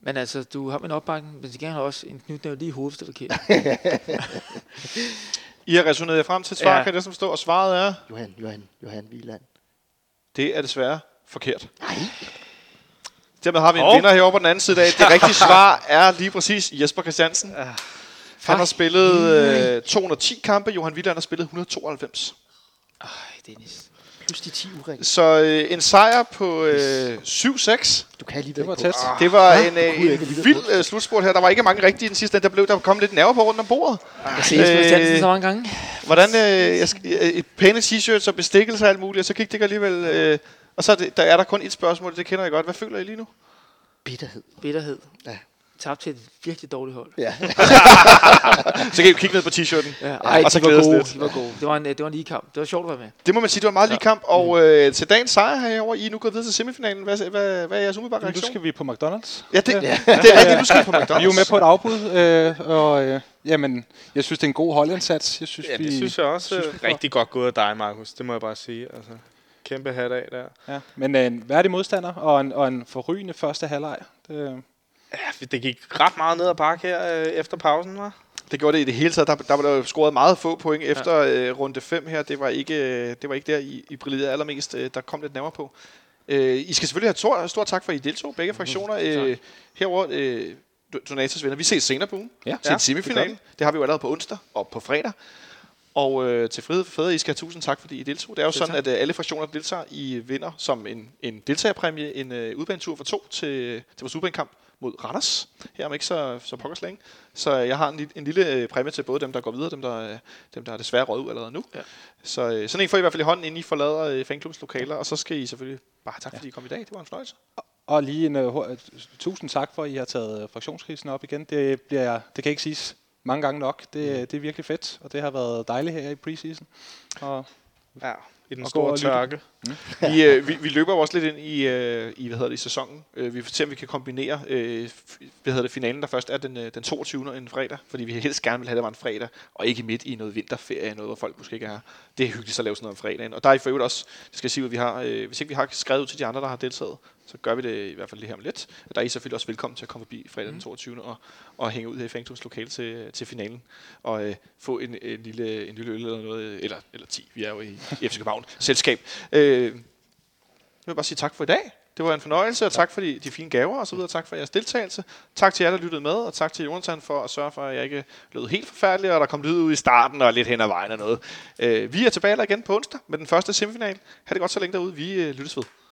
men altså, du har min opbakning, men til gengæld også en knytnæve lige i hovedet, hvis det er. I har resoneret jer frem til et svar, Ja. kan jeg næsten forstå, og svaret er, Johan, Johan, Johan Wieland. det er desværre forkert. Nej. Dermed har vi en Hov. vinder herovre på den anden side af. Det rigtige svar er lige præcis Jesper Christiansen. Han har spillet øh, 210 kampe, Johan Wieland har spillet 192. Ej, Dennis. Plus de 10 uring. Så øh, en sejr på øh, 7-6. Du kan alligevel Det var tæt. Det var Hva? en, øh, en vild øh, slutspurt her. Der var ikke mange rigtige i den sidste. Der, blev, der kom lidt nerver på rundt om bordet. Jeg ser Øh, så mange gange. Hvordan, øh, jeg øh, et pæne t-shirts og bestikkelse og alt muligt, og så gik det alligevel... Øh, og så er, det, der er der kun et spørgsmål, det kender jeg godt. Hvad føler I lige nu? Bitterhed. Bitterhed. Ja. Tabt til et virkelig dårligt hold. Ja. Så kan I kigge ned på t-shirten. Ja, ej, og så de var gode. lidt. De var gode. Det var en, det var en lige kamp. Det var sjovt at være med. Det må man sige, det var en meget lige kamp. Og øh, til dagens sejr herovre, I er nu gået videre til semifinalen. Hvad, hvad, hvad er jeres umiddelbare Nu reaktion? skal vi på McDonald's. Ja, det, det er rigtigt. Nu skal vi på McDonald's. Vi er jo med på et afbud, øh, og øh, jamen, jeg synes, det er en god holdindsats. Jeg synes, Ja, vi, det synes jeg også synes, synes, vi rigtig godt gået af dig, Markus. Det må jeg bare sige. Altså, kæmpe hat af der. Ja, men øh, en værdig modstander og en, og en forrygende første halvleg. Det, Ja, det gik ret meget ned ad bakke her øh, efter pausen, var. Det gjorde det i det hele taget. Der, der var der jo scoret meget få point efter øh, runde 5 her. Det var ikke, øh, det var ikke der, I, I brillerede allermest. Øh, der kom lidt nærmere på. Øh, I skal selvfølgelig have stor, stor tak for, at I deltog, begge fraktioner. Øh, herover øh, Donatas venner. Vi ses senere på ugen Ja. til Ja, en semifinale. Det, det har vi jo allerede på onsdag og på fredag. Og øh, til Frihed for Fædre, I skal have tusind tak, fordi I deltog. Det er jo sådan, at øh, alle fraktioner, der deltager, I vinder som en, en deltagerpræmie en øh, udbanetur for to til, til vores udbanekamp mod Randers, her om ikke så, så pokkers længe. Så øh, jeg har en, en lille øh, præmie til både dem, der går videre, og dem, der, øh, dem, der er desværre røget ud allerede nu. Ja. Så sådan en får I i hvert fald i hånden, inden I forlader fanklubbens lokaler, og så skal I selvfølgelig bare tak, fordi I kom i dag. Det var en fornøjelse. og lige en uh, tusind tak for, at I har taget fraktionskrisen op igen. Det, bliver, det kan ikke siges mange gange nok. Det, det er virkelig fedt, og det har været dejligt her i preseason. Og Ja, i den store tørke. Vi, øh, vi, vi løber jo også lidt ind i, øh, i hvad hedder det, i sæsonen. Øh, vi får se, om vi kan kombinere øh, hvad hedder det, finalen, der først er den, øh, den 22. en fredag, fordi vi helst gerne vil have, det var en fredag, og ikke midt i noget vinterferie, noget, hvor folk måske ikke er her. Det er hyggeligt at lave sådan noget om fredagen. Og der er i for øvrigt også, det skal jeg sige, at vi har, øh, hvis ikke vi har skrevet ud til de andre, der har deltaget, så gør vi det i hvert fald lige her om lidt. Der er I selvfølgelig også velkommen til at komme forbi fredag den 22. og, og hænge ud her i Fængtums lokale til, til finalen. Og øh, få en, en, lille, en lille øl eller noget, eller, eller 10. Vi er jo i FC København selskab. Øh, jeg vil bare sige tak for i dag. Det var en fornøjelse, og tak for de, de fine gaver og så videre. Tak for jeres deltagelse. Tak til jer, der lyttede med, og tak til Jonathan for at sørge for, at jeg ikke lød helt forfærdelig, og der kom lyd ud i starten og lidt hen ad vejen og noget. Øh, vi er tilbage igen på onsdag med den første semifinal. Ha' det godt så længe derude. Vi øh, lyttes ved.